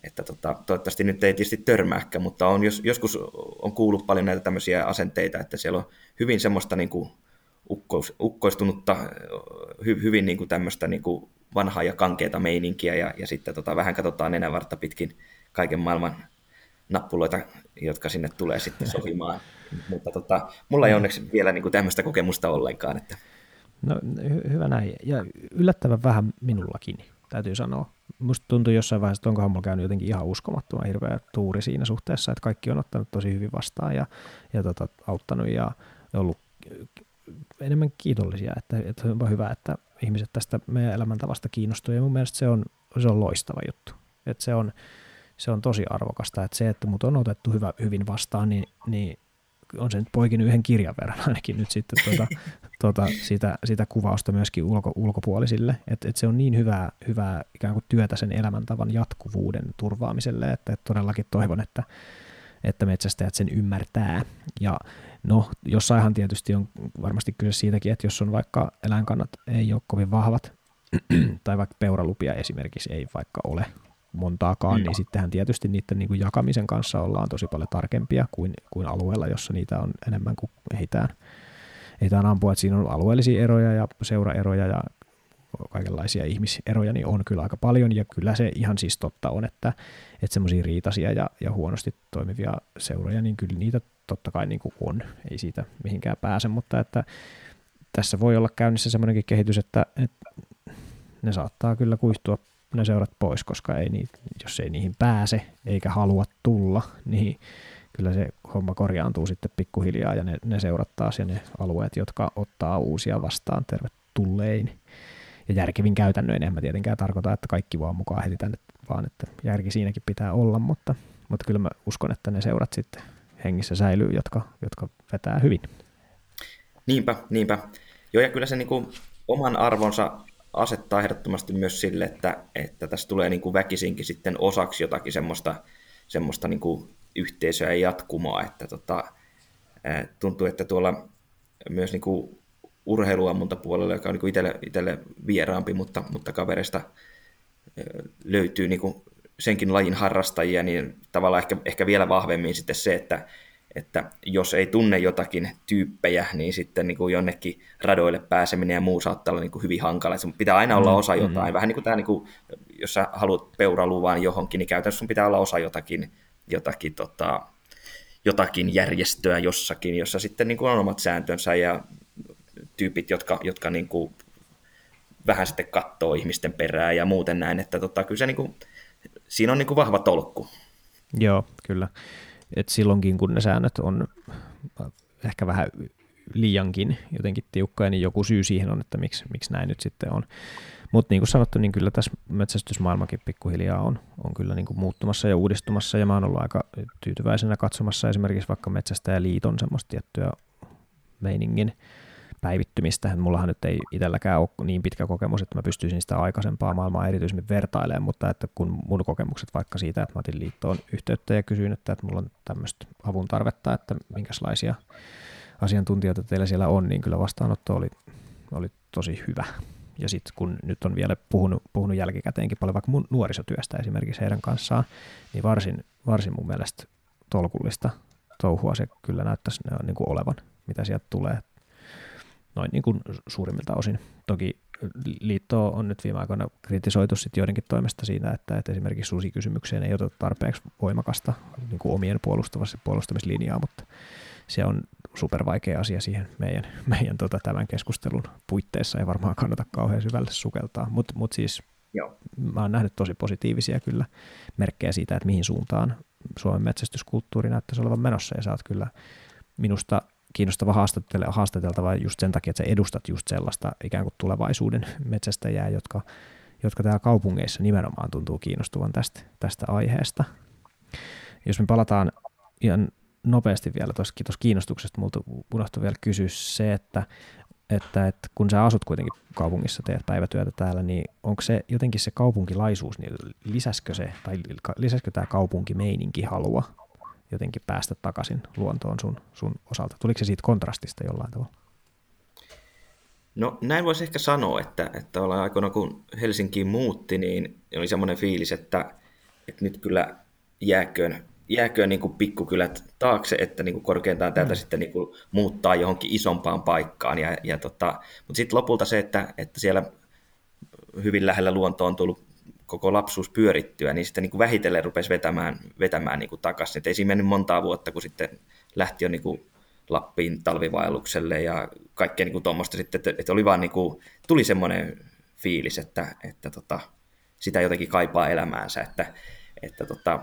että tota, toivottavasti nyt ei tietysti törmääkään, mutta on, jos, joskus on kuullut paljon näitä tämmöisiä asenteita, että siellä on hyvin semmoista niin kuin ukkoistunutta, hy, hyvin niin kuin tämmöistä niin kuin vanhaa ja kankeita meininkiä ja, ja sitten tota, vähän katsotaan nenävartta pitkin kaiken maailman nappuloita, jotka sinne tulee sitten sohimaan. Mutta tota, mulla ei onneksi vielä niin kuin tämmöistä kokemusta ollenkaan. Että... No hy- hyvä näin. Ja yllättävän vähän minullakin, täytyy sanoa. Musta tuntuu jossain vaiheessa, että onkohan mulla käynyt jotenkin ihan uskomattoman hirveä tuuri siinä suhteessa, että kaikki on ottanut tosi hyvin vastaan ja, ja tota, auttanut ja ollut enemmän kiitollisia, että, että on hyvä, että ihmiset tästä meidän elämäntavasta kiinnostuu, ja mun mielestä se on, se on loistava juttu. Että se on, se on tosi arvokasta, että se, että mut on otettu hyvä, hyvin vastaan, niin, niin on se nyt poikin yhden kirjan verran ainakin nyt sitten tuota, tota, sitä, sitä kuvausta myöskin ulko, ulkopuolisille. Että et se on niin hyvää, hyvää ikään kuin työtä sen elämäntavan jatkuvuuden turvaamiselle, että et todellakin toivon, että, että metsästäjät sen ymmärtää. Ja no, jossainhan tietysti on varmasti kyse siitäkin, että jos on vaikka eläinkannat ei ole kovin vahvat, tai vaikka peuralupia esimerkiksi ei vaikka ole montaakaan, no. niin sittenhän tietysti niiden niin kuin jakamisen kanssa ollaan tosi paljon tarkempia kuin, kuin alueella, jossa niitä on enemmän kuin ehditään, ehditään ampua. Että siinä on alueellisia eroja ja seuraeroja ja kaikenlaisia ihmiseroja, niin on kyllä aika paljon, ja kyllä se ihan siis totta on, että, että semmoisia riitaisia ja, ja huonosti toimivia seuroja, niin kyllä niitä totta kai niin kuin on, ei siitä mihinkään pääse, mutta että tässä voi olla käynnissä semmoinenkin kehitys, että, että ne saattaa kyllä kuihtua ne seurat pois, koska ei niitä, jos ei niihin pääse eikä halua tulla, niin kyllä se homma korjaantuu sitten pikkuhiljaa ja ne, ne seurat taas ja ne alueet, jotka ottaa uusia vastaan tervetullein. Ja järkevin käytännöin, en mä tietenkään tarkoita, että kaikki vaan mukaan heti tänne, vaan että järki siinäkin pitää olla, mutta, mutta kyllä mä uskon, että ne seurat sitten hengissä säilyy, jotka, jotka vetää hyvin. Niinpä, niinpä. Joo, ja kyllä se niin kuin oman arvonsa asettaa ehdottomasti myös sille, että, että tässä tulee niin kuin väkisinkin sitten osaksi jotakin semmoista, semmoista niin kuin yhteisöä ja jatkumoa, että tota, tuntuu, että tuolla myös niin kuin urheiluammunta puolella, joka on niin itselle, itselle vieraampi, mutta, mutta kavereista löytyy niin kuin senkin lajin harrastajia, niin tavallaan ehkä, ehkä vielä vahvemmin sitten se, että, että jos ei tunne jotakin tyyppejä, niin sitten niin kuin jonnekin radoille pääseminen ja muu saattaa olla niin kuin hyvin hankala. Sun pitää aina olla mm, osa jotain. Mm-hmm. Vähän niin kuin tämä, niin kuin, jos sä haluat peuraluvan johonkin, niin käytännössä sun pitää olla osa jotakin, jotakin, tota, jotakin järjestöä jossakin, jossa sitten niin kuin on omat sääntönsä ja tyypit, jotka, jotka niin kuin vähän sitten katsoo ihmisten perää ja muuten näin, että tota, kyllä se niin kuin, siinä on niin kuin vahva tolkku. Joo, kyllä että silloinkin kun ne säännöt on ehkä vähän liiankin jotenkin tiukkoja, niin joku syy siihen on, että miksi, miksi näin nyt sitten on. Mutta niin kuin sanottu, niin kyllä tässä metsästysmaailmakin pikkuhiljaa on, on kyllä niin kuin muuttumassa ja uudistumassa, ja mä oon ollut aika tyytyväisenä katsomassa esimerkiksi vaikka Metsästäjäliiton semmoista tiettyä meiningin päivittymistä. Mullahan nyt ei itselläkään ole niin pitkä kokemus, että mä pystyisin sitä aikaisempaa maailmaa erityisemmin vertailemaan, mutta että kun mun kokemukset vaikka siitä, että mä otin liittoon yhteyttä ja kysyin, että, että mulla on tämmöistä avun tarvetta, että minkälaisia asiantuntijoita teillä siellä on, niin kyllä vastaanotto oli, oli tosi hyvä. Ja sitten kun nyt on vielä puhunut, puhunut jälkikäteenkin paljon vaikka mun nuorisotyöstä esimerkiksi heidän kanssaan, niin varsin, varsin mun mielestä tolkullista touhua se kyllä näyttäisi niin olevan, mitä sieltä tulee noin niin kuin suurimmilta osin. Toki liitto on nyt viime aikoina kritisoitu sit joidenkin toimesta siinä, että, että esimerkiksi susikysymykseen ei oteta tarpeeksi voimakasta niin kuin omien puolustamislinjaa, mutta se on supervaikea asia siihen meidän, meidän tota, tämän keskustelun puitteissa. Ei varmaan kannata kauhean syvälle sukeltaa, mutta mut siis Joo. mä oon nähnyt tosi positiivisia kyllä merkkejä siitä, että mihin suuntaan Suomen metsästyskulttuuri näyttäisi olevan menossa, ja sä oot kyllä minusta kiinnostava haastateltava just sen takia, että sä edustat just sellaista ikään kuin tulevaisuuden metsästäjää, jotka, jotka täällä kaupungeissa nimenomaan tuntuu kiinnostuvan tästä, tästä aiheesta. Jos me palataan ihan nopeasti vielä tuossa kiinnostuksesta, multa unohtui vielä kysyä se, että, että, että kun sä asut kuitenkin kaupungissa, teet päivätyötä täällä, niin onko se jotenkin se kaupunkilaisuus, niin lisäskö se, tai lisäskö tämä kaupunkimeininki halua jotenkin päästä takaisin luontoon sun, sun osalta? Tuliko se siitä kontrastista jollain tavalla? No näin voisi ehkä sanoa, että, että ollaan aikoina kun Helsinkiin muutti, niin oli semmoinen fiilis, että, että nyt kyllä jääköön, jääköön niin kuin pikkukylät taakse, että niin kuin korkeintaan täältä mm. sitten niin kuin muuttaa johonkin isompaan paikkaan. Ja, ja tota, mutta sitten lopulta se, että, että siellä hyvin lähellä luontoa on tullut koko lapsuus pyörittyä, niin sitten niin kuin vähitellen rupesi vetämään, vetämään niin kuin takaisin. Et ei siinä mennyt montaa vuotta, kun sitten lähti jo niin kuin Lappiin talvivaellukselle ja kaikkea niin tuommoista sitten, että, että oli vaan niin kuin, tuli semmoinen fiilis, että, että tota, sitä jotenkin kaipaa elämäänsä, että, että tota,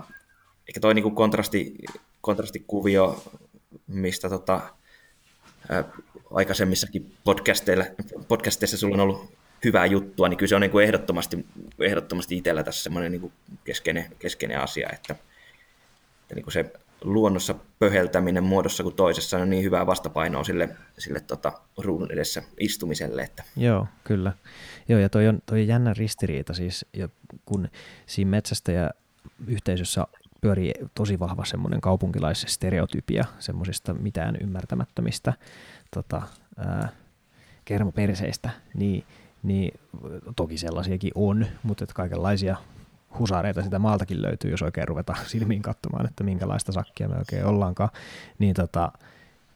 ehkä toi niin kuin kontrasti, kontrastikuvio, mistä tota, ää, aikaisemmissakin podcasteissa, podcasteissa sulla on ollut hyvää juttua, niin kyllä se on niin kuin ehdottomasti, ehdottomasti itsellä tässä semmoinen niin keskeinen, keskeinen asia, että, että niin kuin se luonnossa pöheltäminen muodossa kuin toisessa on niin hyvää vastapainoa sille, sille tota, ruudun edessä istumiselle. Että. Joo, kyllä. Joo, ja toi on, toi on jännä ristiriita siis, ja kun siinä metsästä ja yhteisössä pyörii tosi vahva semmoinen kaupunkilaisstereotypia semmoisista mitään ymmärtämättömistä tota, ää, kermoperseistä, niin, niin toki sellaisiakin on, mutta että kaikenlaisia husareita sitä maaltakin löytyy, jos oikein ruveta silmiin katsomaan, että minkälaista sakkia me oikein ollaankaan, niin tota,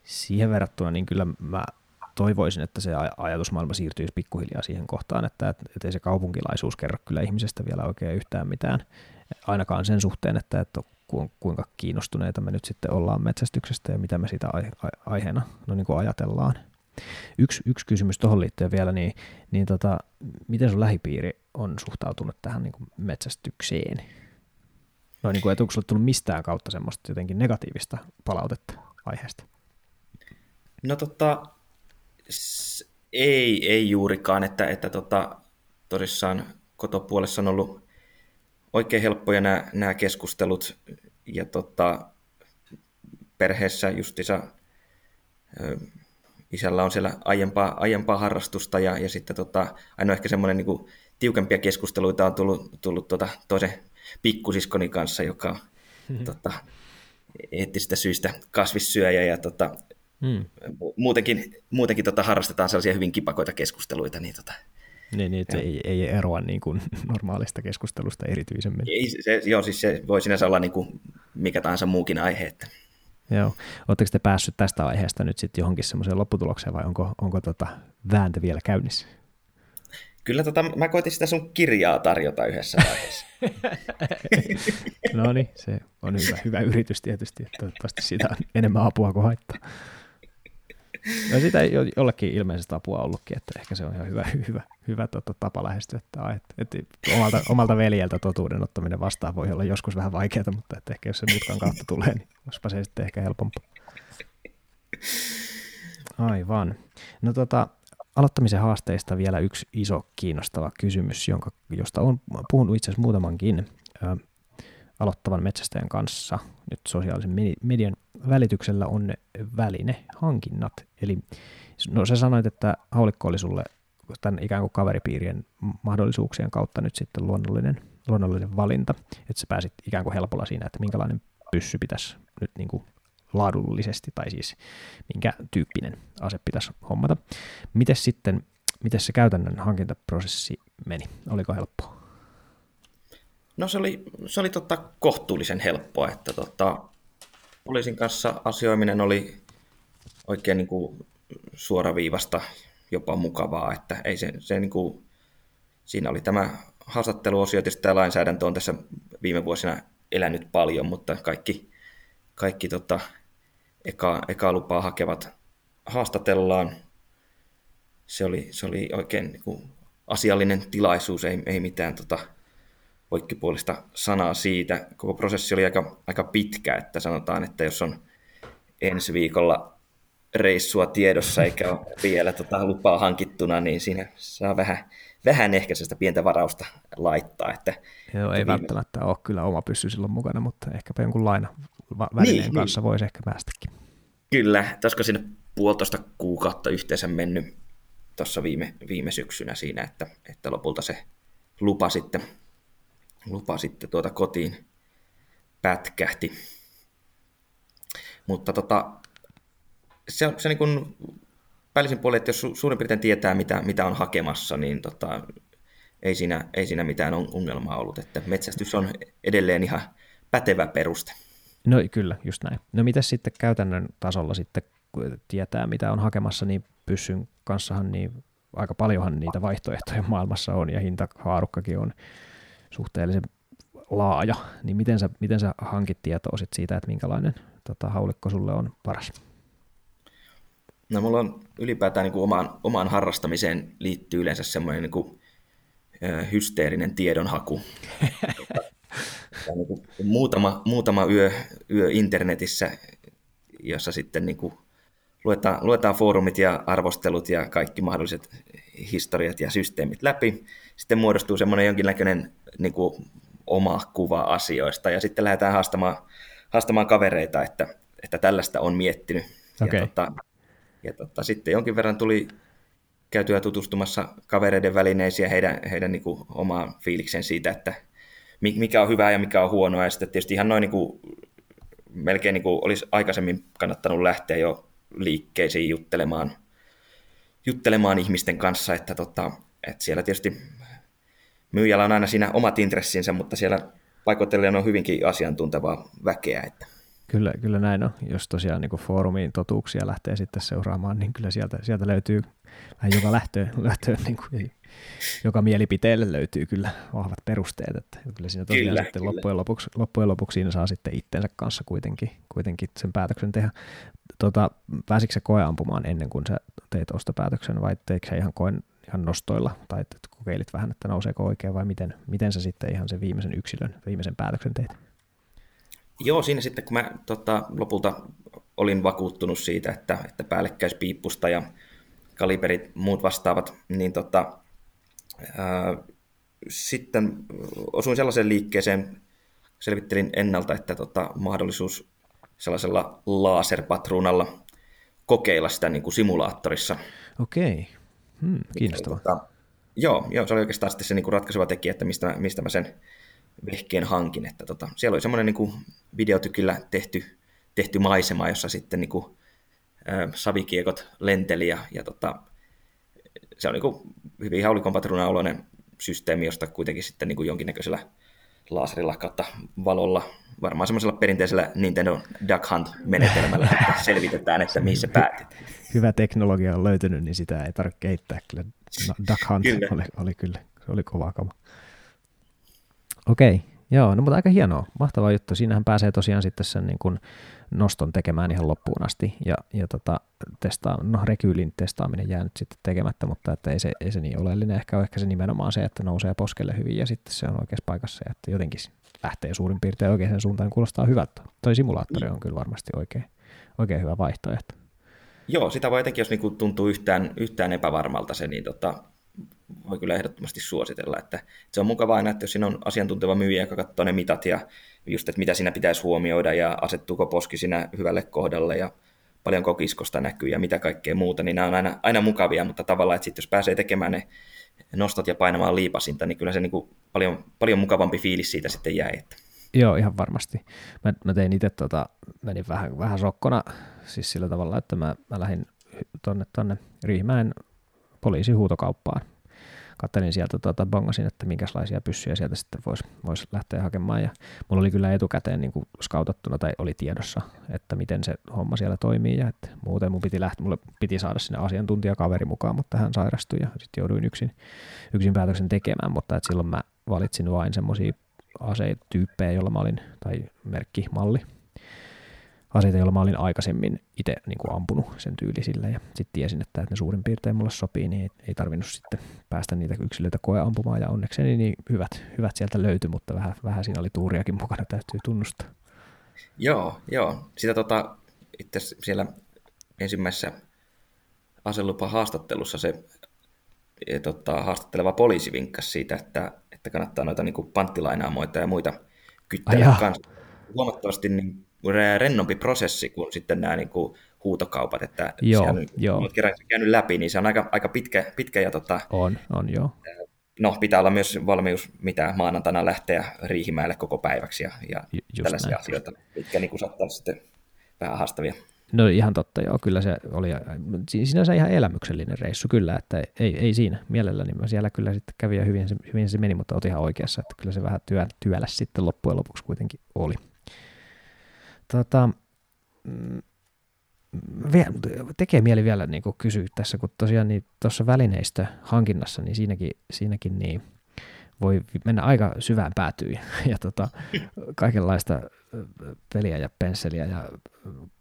siihen verrattuna niin kyllä mä toivoisin, että se ajatusmaailma siirtyisi pikkuhiljaa siihen kohtaan, että, että ei se kaupunkilaisuus kerro kyllä ihmisestä vielä oikein yhtään mitään, ainakaan sen suhteen, että, että kuinka kiinnostuneita me nyt sitten ollaan metsästyksestä ja mitä me sitä aiheena no niin kuin ajatellaan. Yksi, yksi kysymys tuohon liittyen vielä, niin, niin tota, miten sun lähipiiri on suhtautunut tähän niin kuin metsästykseen? No niin kuin, et onko sulle tullut mistään kautta semmoista jotenkin negatiivista palautetta aiheesta? No tota, ei, ei juurikaan, että, että tota, tosissaan kotopuolessa on ollut oikein helppoja nämä, nämä keskustelut ja tota, perheessä justiinsa isällä on siellä aiempaa, aiempaa harrastusta ja, ja sitten tota, ainoa ehkä semmoinen niin kuin, tiukempia keskusteluita on tullut, tullut tota, toisen pikkusiskoni kanssa, joka mm-hmm. tota, eettisistä syistä kasvissyöjä ja tota, mm. muutenkin, muutenkin tota, harrastetaan sellaisia hyvin kipakoita keskusteluita. Niin, tota, niin, niin että ei, ei eroa niin kuin normaalista keskustelusta erityisemmin. Ei, se, joo, siis se voi sinänsä olla niin kuin mikä tahansa muukin aihe. Että. Joo. Oletteko te päässyt tästä aiheesta nyt sitten johonkin semmoiseen lopputulokseen vai onko, onko tota vääntö vielä käynnissä? Kyllä tota, mä koitin sitä sun kirjaa tarjota yhdessä vaiheessa. no niin, se on hyvä, hyvä yritys tietysti. Toivottavasti siitä on enemmän apua kuin haittaa. No sitä ei jollekin ilmeisesti apua ollutkin, että ehkä se on ihan hyvä, hyvä, hyvä tota, tapa lähestyä. Että, että omalta, omalta veljeltä totuuden ottaminen vastaan voi olla joskus vähän vaikeaa, mutta että ehkä jos se mutkan kautta tulee, niin olisipa se sitten ehkä helpompaa. Aivan. No tota, aloittamisen haasteista vielä yksi iso kiinnostava kysymys, jonka, josta on puhunut itse asiassa muutamankin aloittavan metsästäjän kanssa nyt sosiaalisen median välityksellä on väline, hankinnat. Eli no sä sanoit, että haulikko oli sulle tämän ikään kuin kaveripiirien mahdollisuuksien kautta nyt sitten luonnollinen, luonnollinen valinta, että sä pääsit ikään kuin helpolla siinä, että minkälainen pyssy pitäisi nyt niin kuin laadullisesti, tai siis minkä tyyppinen ase pitäisi hommata. Miten sitten, miten se käytännön hankintaprosessi meni? Oliko helppoa? No se oli, se oli tota kohtuullisen helppoa, että tota, poliisin kanssa asioiminen oli oikein niin kuin suoraviivasta, jopa mukavaa, että ei se, se niin kuin, siinä oli tämä haastatteluosio, tietysti tämä lainsäädäntö on tässä viime vuosina elänyt paljon, mutta kaikki, kaikki tota, eka, eka lupaa hakevat haastatellaan. Se oli, se oli oikein niin kuin, asiallinen tilaisuus, ei, ei mitään tota, poikkipuolista sanaa siitä. Koko prosessi oli aika, aika pitkä, että sanotaan, että jos on ensi viikolla reissua tiedossa eikä ole vielä tota lupaa hankittuna, niin siinä saa vähän, vähän ehkä sitä pientä varausta laittaa. Että, Joo, ei viime... välttämättä ole kyllä oma pyssy silloin mukana, mutta ehkäpä jonkun laina välineen niin, kanssa niin. voisi ehkä päästäkin. Kyllä, olisiko sinne puolitoista kuukautta yhteensä mennyt tuossa viime, viime syksynä siinä, että, että lopulta se lupa sitten lupa sitten tuota kotiin pätkähti. Mutta tota, se on se niin kuin päällisin puolin, että jos su- suurin piirtein tietää, mitä, mitä on hakemassa, niin tota, ei, siinä, ei siinä mitään ongelmaa ollut. Että metsästys on edelleen ihan pätevä peruste. No kyllä, just näin. No mitä sitten käytännön tasolla sitten, kun tietää, mitä on hakemassa, niin pyssyn kanssahan niin aika paljonhan niitä vaihtoehtoja maailmassa on ja hintahaarukkakin on suhteellisen laaja, niin miten sä, miten sä hankit tietoa sit siitä, että minkälainen tota, haulikko sulle on paras? No mulla on ylipäätään niin kuin omaan, omaan harrastamiseen liittyy yleensä semmoinen niin kuin, hysteerinen tiedonhaku. niin kuin muutama, muutama yö, yö internetissä, jossa sitten niin kuin luetaan, luetaan foorumit ja arvostelut ja kaikki mahdolliset historiat ja systeemit läpi. Sitten muodostuu semmoinen jonkinnäköinen niin kuin oma kuva asioista ja sitten lähdetään haastamaan, haastamaan kavereita, että, että tällaista on miettinyt. Okay. Ja, tota, ja tota, sitten jonkin verran tuli käytyä tutustumassa kavereiden välineisiin ja heidän, heidän niin kuin, omaan fiiliksen siitä, että mikä on hyvää ja mikä on huonoa. Ja sitten tietysti ihan noin niin kuin, melkein niin kuin olisi aikaisemmin kannattanut lähteä jo liikkeisiin juttelemaan, juttelemaan ihmisten kanssa, että, tota, että siellä tietysti myyjällä on aina siinä omat intressinsä, mutta siellä paikoitellen on hyvinkin asiantuntevaa väkeä. Että. Kyllä, kyllä näin on. Jos tosiaan niin foorumiin totuuksia lähtee sitten seuraamaan, niin kyllä sieltä, sieltä löytyy vähän joka lähtöön, lähtöön niin kuin, joka mielipiteelle löytyy kyllä vahvat perusteet. Että kyllä siinä tosiaan kyllä, sitten kyllä. Loppujen, lopuksi, loppujen lopuksi siinä saa sitten itsensä kanssa kuitenkin, kuitenkin sen päätöksen tehdä. Tota, pääsikö se koeampumaan ennen kuin sä teit ostopäätöksen vai teikö sä ihan koen ihan nostoilla tai että kokeilit vähän, että nouseeko oikein vai miten, miten sä sitten ihan sen viimeisen yksilön, viimeisen päätöksen teit? Joo, siinä sitten kun mä tota, lopulta olin vakuuttunut siitä, että, että päällekkäispiippusta ja kaliberit muut vastaavat, niin tota, ää, sitten osuin sellaiseen liikkeeseen, selvittelin ennalta, että tota, mahdollisuus sellaisella laserpatruunalla kokeilla sitä niin kuin simulaattorissa. Okei, hmm, kiinnostavaa. Tota, joo, joo, se oli oikeastaan sitten se niin kuin ratkaiseva tekijä, että mistä, mistä mä sen vehkeen hankin. Että tota, siellä oli semmoinen niin videotykillä tehty, tehty maisema, jossa sitten niin kuin, ä, savikiekot lenteli ja, ja tota, se on niin kuin hyvin haulikonpatruunan systeemi, josta kuitenkin sitten niin kuin jonkinnäköisellä laserilla kautta valolla, varmaan semmoisella perinteisellä Nintendo Duck Hunt-menetelmällä, että selvitetään, että mihin se päätyy. Hyvä teknologia on löytynyt, niin sitä ei tarvitse kehittää. Kyllä Duck Hunt kyllä. Oli, oli, kyllä, se oli kova kama. Okei, joo, no mutta aika hienoa, mahtava juttu. Siinähän pääsee tosiaan sitten sen niin kuin noston tekemään ihan loppuun asti. Ja, ja tota, testaa, no rekyylin testaaminen jää nyt sitten tekemättä, mutta että ei, se, ei se niin oleellinen. Ehkä on ehkä se nimenomaan se, että nousee poskelle hyvin ja sitten se on oikeassa paikassa ja että jotenkin lähtee suurin piirtein oikeaan suuntaan. Kuulostaa hyvältä. Toi simulaattori on kyllä varmasti oikein, oikein hyvä vaihtoehto. Joo, sitä voi etenkin, jos niinku tuntuu yhtään, yhtään epävarmalta se, niin tota, voi kyllä ehdottomasti suositella. Että se on mukavaa aina, että jos siinä on asiantunteva myyjä, joka katsoo ne mitat ja just, että mitä siinä pitäisi huomioida ja asettuuko poski siinä hyvälle kohdalle ja paljon kokiskosta näkyy ja mitä kaikkea muuta, niin nämä on aina, aina mukavia, mutta tavallaan, että sitten jos pääsee tekemään ne nostot ja painamaan liipasinta, niin kyllä se niin kuin paljon, paljon mukavampi fiilis siitä sitten jäi. Että. Joo, ihan varmasti. Mä, mä tein itse, tota, menin vähän, vähän sokkona siis sillä tavalla, että mä, mä lähdin tonne, tonne Riihimäen poliisihuutokauppaan kattelin sieltä, tuota, bongasin, että minkälaisia pyssyjä sieltä sitten voisi vois lähteä hakemaan. Ja mulla oli kyllä etukäteen niin kuin skautattuna tai oli tiedossa, että miten se homma siellä toimii. Ja että muuten mun piti, lähteä, mulle piti saada sinne asiantuntijakaveri mukaan, mutta hän sairastui ja sitten jouduin yksin, yksin päätöksen tekemään. Mutta että silloin mä valitsin vain semmoisia asetyyppejä, joilla mä olin, tai merkki, malli, aseita, joilla mä olin aikaisemmin itse niin kuin ampunut sen tyylisille ja sitten tiesin, että ne suurin piirtein mulle sopii, niin ei, ei tarvinnut sitten päästä niitä yksilöitä koeampumaan ja onnekseni niin hyvät, hyvät sieltä löytyi, mutta vähän, vähän siinä oli tuuriakin mukana, täytyy tunnustaa. Joo, joo. Sitä tota, itse siellä ensimmäisessä aselupa haastattelussa se e, tota, haastatteleva poliisi vinkkasi siitä, että, että kannattaa noita niin panttilainaamoita ja muita kyttää kanssa. Huomattavasti niin rennompi prosessi kuin sitten nämä niin kuin huutokaupat, että joo, sehän, joo. kerran käynyt läpi, niin se on aika, aika pitkä, pitkä ja tota, on, on joo. No, pitää olla myös valmius, mitä maanantaina lähteä Riihimäelle koko päiväksi ja, ja tällaisia näin. asioita, mitkä niin saattaa sitten vähän haastavia. No ihan totta, joo, kyllä se oli sinänsä ihan elämyksellinen reissu kyllä, että ei, ei siinä mielelläni. Mä siellä kyllä sitten kävi ja hyvin se, hyvin se meni, mutta otin ihan oikeassa, että kyllä se vähän työ, työläs sitten loppujen lopuksi kuitenkin oli. Tota, mm, tekee mieli vielä niin kysyä tässä, kun tosiaan niin tuossa välineistö hankinnassa, niin siinäkin, siinäkin niin voi mennä aika syvään päätyyn ja, ja tota, kaikenlaista peliä ja pensseliä ja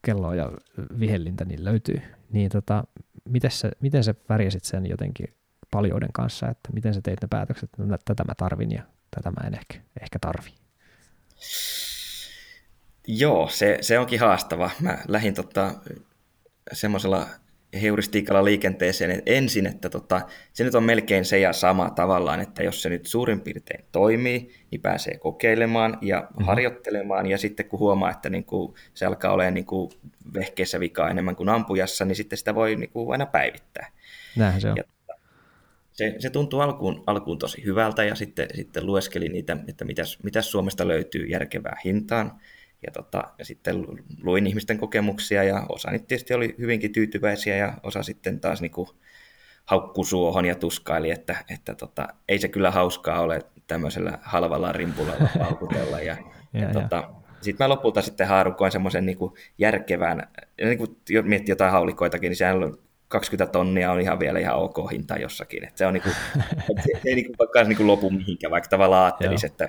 kelloa ja vihellintä niin löytyy. Niin tota, miten, sä, miten sä pärjäsit sen jotenkin paljouden kanssa, että miten sä teit ne päätökset, että no, tätä mä tarvin ja tätä mä en ehkä, ehkä tarvi? Joo, se, se onkin haastava. Mä lähdin tota, semmoisella heuristiikalla liikenteeseen ensin, että tota, se nyt on melkein se ja sama tavallaan, että jos se nyt suurin piirtein toimii, niin pääsee kokeilemaan ja mm-hmm. harjoittelemaan, ja sitten kun huomaa, että niin kuin se alkaa olemaan niin kuin vehkeessä vikaa enemmän kuin ampujassa, niin sitten sitä voi niin kuin aina päivittää. Näinhän se on. Ja se, se tuntuu alkuun, alkuun tosi hyvältä, ja sitten, sitten lueskelin niitä, että mitäs, mitäs Suomesta löytyy järkevää hintaan, ja, tota, ja sitten luin ihmisten kokemuksia ja osa niitä tietysti oli hyvinkin tyytyväisiä ja osa sitten taas niin kuin haukkuu suohon ja tuskaili, että, että tota, ei se kyllä hauskaa ole tämmöisellä halvalla rimpulalla paukutella. Ja, ja, ja, tota, sitten mä lopulta sitten haarukoin semmoisen niin järkevän, niin kuin miettii jotain haulikoitakin, niin sehän on 20 tonnia on ihan vielä ihan ok hinta jossakin. Että se, on niinku, se, se ei niinku vaikka niinku lopu mihinkään, vaikka tavallaan ajattelisi, että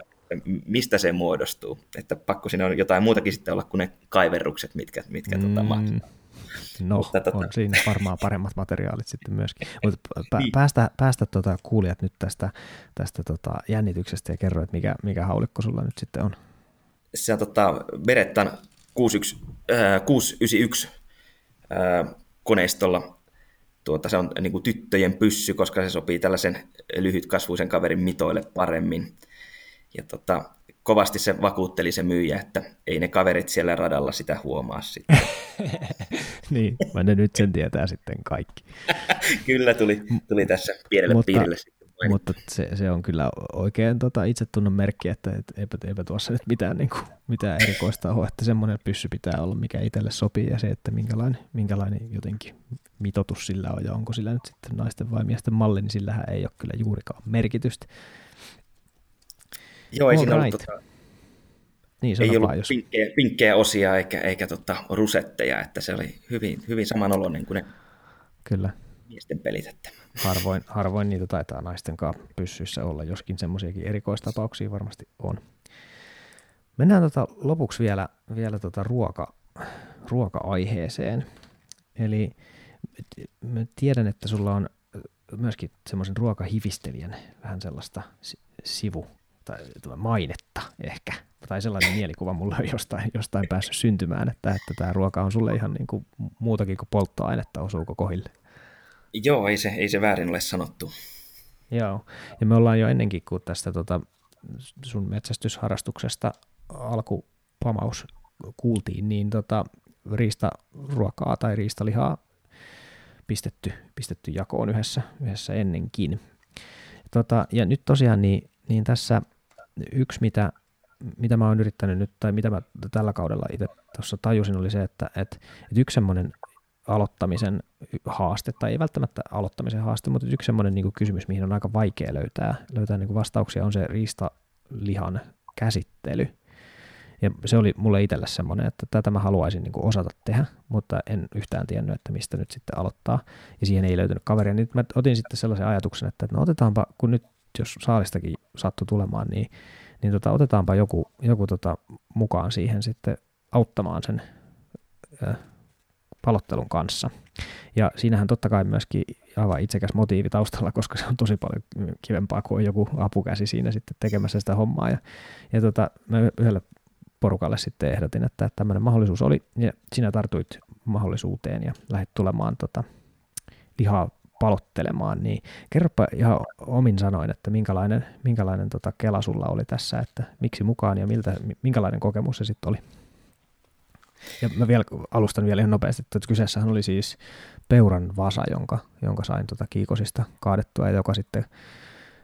mistä se muodostuu. Että pakko siinä on jotain muutakin sitten olla kuin ne kaiverrukset, mitkä, mitkä tota mm. tota maksaa. No, Mutta, tota... on siinä varmaan paremmat materiaalit sitten myöskin. Mutta niin. päästä, päästä tota, kuulijat nyt tästä, tästä tota, jännityksestä ja kerro, että mikä, mikä haulikko sulla nyt sitten on. Se on tota, Berettan 61, äh, 691 äh, koneistolla. Tuota, se on niin kuin tyttöjen pyssy, koska se sopii tällaisen lyhytkasvuisen kaverin mitoille paremmin. Ja tota, kovasti se vakuutteli se myyjä, että ei ne kaverit siellä radalla sitä huomaa sitten. niin, vaan ne nyt sen tietää sitten kaikki. kyllä tuli, tuli tässä pienelle mutta, piirille sitten. Mutta se, se, on kyllä oikein tota, itsetunnon merkki, että et, eipä, eipä tuossa nyt mitään, niin kuin, mitään erikoista ole, että semmoinen pyssy pitää olla, mikä itselle sopii ja se, että minkälainen, minkälainen jotenkin mitotus sillä on ja onko sillä nyt sitten naisten vai miesten malli, niin sillähän ei ole kyllä juurikaan merkitystä. Joo, ei siinä right. ollut, tota, niin, ei ollut jos... pinkkejä, pinkkejä osia eikä, eikä tota, rusetteja, että se oli hyvin, hyvin samanoloinen kuin ne Kyllä. miesten pelit. Että. Harvoin, harvoin niitä taitaa naisten kanssa pyssyissä olla, joskin semmoisiakin erikoistapauksia varmasti on. Mennään tota lopuksi vielä, vielä tota ruoka, ruoka-aiheeseen. Eli mä tiedän, että sulla on myöskin semmoisen ruokahivistelijän vähän sellaista sivu, tai mainetta ehkä, tai sellainen mielikuva mulla on jostain, jostain päässyt syntymään, että, että tämä ruoka on sulle ihan niin kuin muutakin kuin polttoainetta, osuuko kohille? Joo, ei se, ei se väärin ole sanottu. Joo, ja me ollaan jo ennenkin, kun tästä tota, sun metsästysharrastuksesta alkupamaus kuultiin, niin tota, riistaruokaa tai riistalihaa pistetty, pistetty jakoon yhdessä, yhdessä ennenkin. Tota, ja nyt tosiaan niin, niin tässä yksi, mitä, mitä mä oon yrittänyt nyt, tai mitä mä tällä kaudella itse tuossa tajusin, oli se, että, että, että yksi semmoinen aloittamisen haaste, tai ei välttämättä aloittamisen haaste, mutta yksi semmoinen niin kysymys, mihin on aika vaikea löytää, löytää niin vastauksia, on se riistalihan käsittely. Ja se oli mulle itselle semmoinen, että tätä mä haluaisin niin osata tehdä, mutta en yhtään tiennyt, että mistä nyt sitten aloittaa. Ja siihen ei löytynyt kaveria. Nyt mä otin sitten sellaisen ajatuksen, että no otetaanpa, kun nyt jos saalistakin sattui tulemaan, niin, niin tota, otetaanpa joku, joku tota, mukaan siihen sitten auttamaan sen ö, palottelun kanssa. Ja siinähän totta kai myöskin aivan itsekäs motiivi taustalla, koska se on tosi paljon kivempaa kuin joku apukäsi siinä sitten tekemässä sitä hommaa. Ja, ja tota, mä yhdelle porukalle sitten ehdotin, että tämmöinen mahdollisuus oli, ja sinä tartuit mahdollisuuteen ja lähdit tulemaan tota, lihaa palottelemaan, niin kerropa ihan omin sanoin, että minkälainen, minkälainen tota kela sulla oli tässä, että miksi mukaan ja miltä, minkälainen kokemus se sitten oli? Ja mä vielä alustan vielä ihan nopeasti, että kyseessähän oli siis peuran vasa, jonka, jonka sain tota kiikosista kaadettua ja joka sitten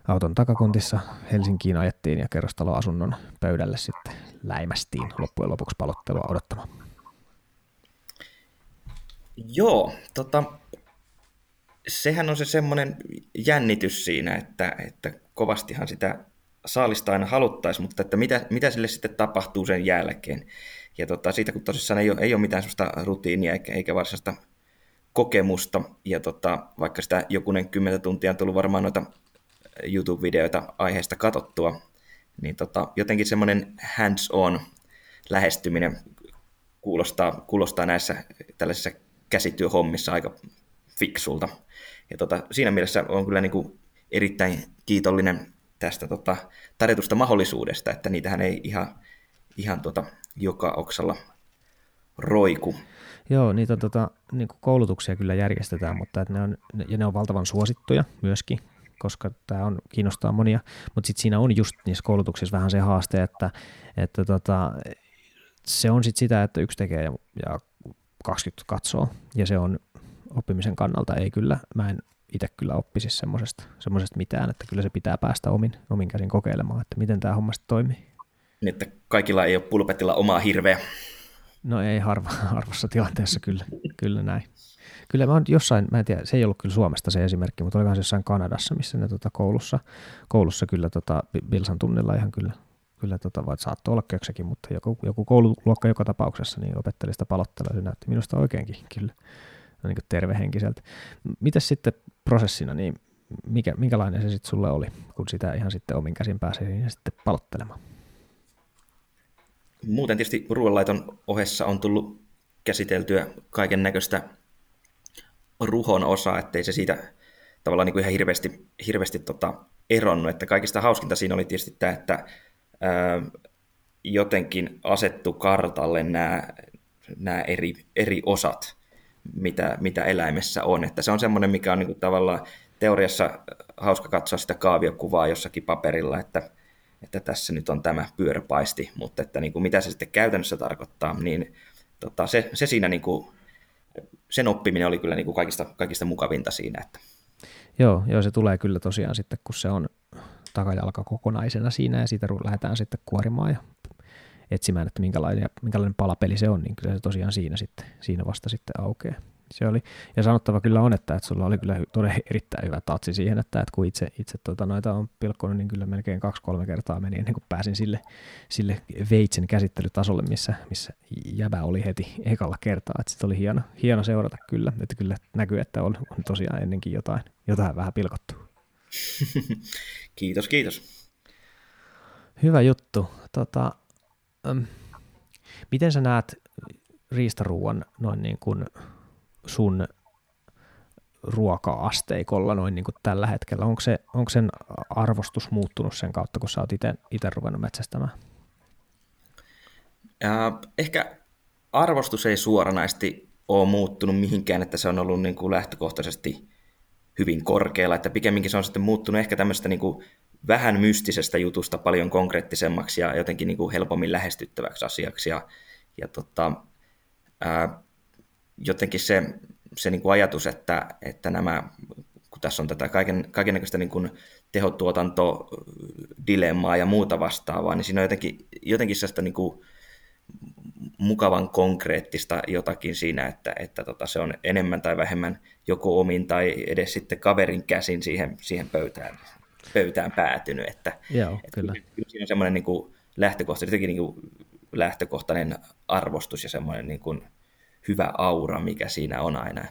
auton takakontissa Helsinkiin ajettiin ja kerrostaloasunnon pöydälle sitten läimästiin loppujen lopuksi palottelua odottamaan. Joo, tota, sehän on se semmoinen jännitys siinä, että, että kovastihan sitä saalista aina haluttaisiin, mutta että mitä, mitä sille sitten tapahtuu sen jälkeen. Ja tota, siitä kun tosissaan ei ole, ei ole mitään sellaista rutiinia eikä, eikä varsinaista kokemusta, ja tota, vaikka sitä jokunen kymmentä tuntia on tullut varmaan noita YouTube-videoita aiheesta katottua, niin tota, jotenkin semmoinen hands-on lähestyminen kuulostaa, kuulostaa näissä tällaisissa käsityöhommissa aika fiksulta. Ja tota, siinä mielessä on kyllä niin kuin erittäin kiitollinen tästä tota, tarjotusta mahdollisuudesta, että niitähän ei ihan, ihan tota, joka oksalla roiku. Joo, niitä on tota, niin kuin koulutuksia kyllä järjestetään, mutta että ne on, ja ne on valtavan suosittuja myöskin, koska tämä on, kiinnostaa monia, mutta sitten siinä on just niissä koulutuksissa vähän se haaste, että, että tota, se on sitten sitä, että yksi tekee ja 20 katsoo, ja se on oppimisen kannalta ei kyllä, mä en itse kyllä oppisi semmoisesta, semmoisesta mitään, että kyllä se pitää päästä omin, omin käsin kokeilemaan, että miten tämä homma sitten toimii. Niin, että kaikilla ei ole pulpetilla omaa hirveä. No ei harva, harvassa tilanteessa kyllä, kyllä näin. Kyllä mä oon jossain, mä en tiedä, se ei ollut kyllä Suomesta se esimerkki, mutta olikohan se jossain Kanadassa, missä ne tota koulussa, koulussa kyllä tota Bilsan tunnilla ihan kyllä, kyllä tota, vai saattoi olla köksäkin, mutta joku, joku koululuokka joka tapauksessa niin opetteli sitä palottelua, se näytti minusta oikeinkin kyllä niin tervehenkiseltä. Mitäs sitten prosessina, niin mikä, minkälainen se sitten sulle oli, kun sitä ihan sitten omin käsin pääsi ja sitten palottelemaan? Muuten tietysti ruoanlaiton ohessa on tullut käsiteltyä kaiken näköistä ruhon osaa, ettei se siitä tavallaan niin kuin ihan hirveästi, hirveästi tota eronnut. Että kaikista hauskinta siinä oli tietysti tämä, että ää, jotenkin asettu kartalle nämä, nämä eri, eri osat, mitä, mitä eläimessä on. Että se on semmoinen, mikä on niin kuin tavallaan teoriassa hauska katsoa sitä kaaviokuvaa jossakin paperilla, että, että tässä nyt on tämä pyöräpaisti, mutta että niin kuin mitä se sitten käytännössä tarkoittaa, niin tota, se, se siinä niin kuin, sen oppiminen oli kyllä niin kuin kaikista, kaikista mukavinta siinä. Että. Joo, joo, se tulee kyllä tosiaan sitten, kun se on takajalka kokonaisena siinä ja siitä lähdetään sitten kuorimaan ja etsimään, että minkälainen, minkälainen palapeli se on, niin kyllä se tosiaan siinä, sitten, siinä vasta sitten aukeaa. Se oli, ja sanottava kyllä on, että, että sulla oli kyllä todella erittäin hyvä tatsi siihen, että, että kun itse, itse tota, noita on pilkkonut, niin kyllä melkein kaksi-kolme kertaa meni ennen kuin pääsin sille, sille veitsen käsittelytasolle, missä, missä jäbä oli heti ekalla kertaa. Että sitten oli hieno, hieno seurata kyllä, että kyllä näkyy, että on, on tosiaan ennenkin jotain, jotain vähän pilkottu. kiitos, kiitos. Hyvä juttu. Tota, miten sä näet riistaruuan noin niin kuin sun ruoka-asteikolla noin niin kuin tällä hetkellä? Onko, se, onko sen arvostus muuttunut sen kautta, kun sä oot itse ruvennut metsästämään? Äh, ehkä arvostus ei suoranaisesti ole muuttunut mihinkään, että se on ollut niin kuin lähtökohtaisesti hyvin korkealla, että pikemminkin se on sitten muuttunut ehkä tämmöistä niin kuin vähän mystisestä jutusta paljon konkreettisemmaksi ja jotenkin niin kuin helpommin lähestyttäväksi asiaksi. Ja, ja tota, ää, jotenkin se, se niin kuin ajatus, että, että nämä, kun tässä on tätä kaiken, kaikenlaista niin kuin tehotuotantodilemmaa ja muuta vastaavaa, niin siinä on jotenkin, jotenkin sellaista niin kuin mukavan konkreettista jotakin siinä, että, että tota, se on enemmän tai vähemmän joko omin tai edes sitten kaverin käsin siihen, siihen pöytään pöytään päätynyt. Että, Joo, että kyllä. Siinä on semmoinen niin kuin lähtökohta, niin kuin lähtökohtainen arvostus ja semmoinen niin kuin hyvä aura, mikä siinä on aina.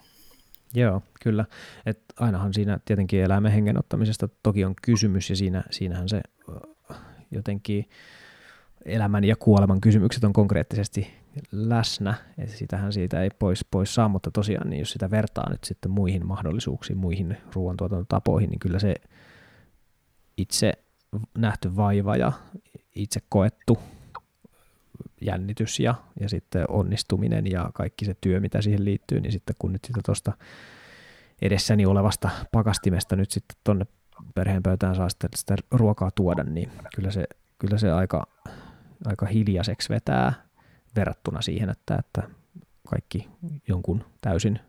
Joo, kyllä. Et ainahan siinä tietenkin eläimen hengen ottamisesta toki on kysymys ja siinä, siinähän se jotenkin elämän ja kuoleman kysymykset on konkreettisesti läsnä, ja sitähän siitä ei pois, pois saa, mutta tosiaan niin jos sitä vertaa nyt sitten muihin mahdollisuuksiin, muihin ruoantuotantotapoihin, niin kyllä se itse nähty vaiva ja itse koettu jännitys ja, ja sitten onnistuminen ja kaikki se työ, mitä siihen liittyy, niin sitten kun nyt sitä tuosta edessäni olevasta pakastimesta nyt sitten tuonne perheen pöytään saa sitten sitä ruokaa tuoda, niin kyllä se, kyllä se aika, aika hiljaiseksi vetää verrattuna siihen, että, että kaikki jonkun täysin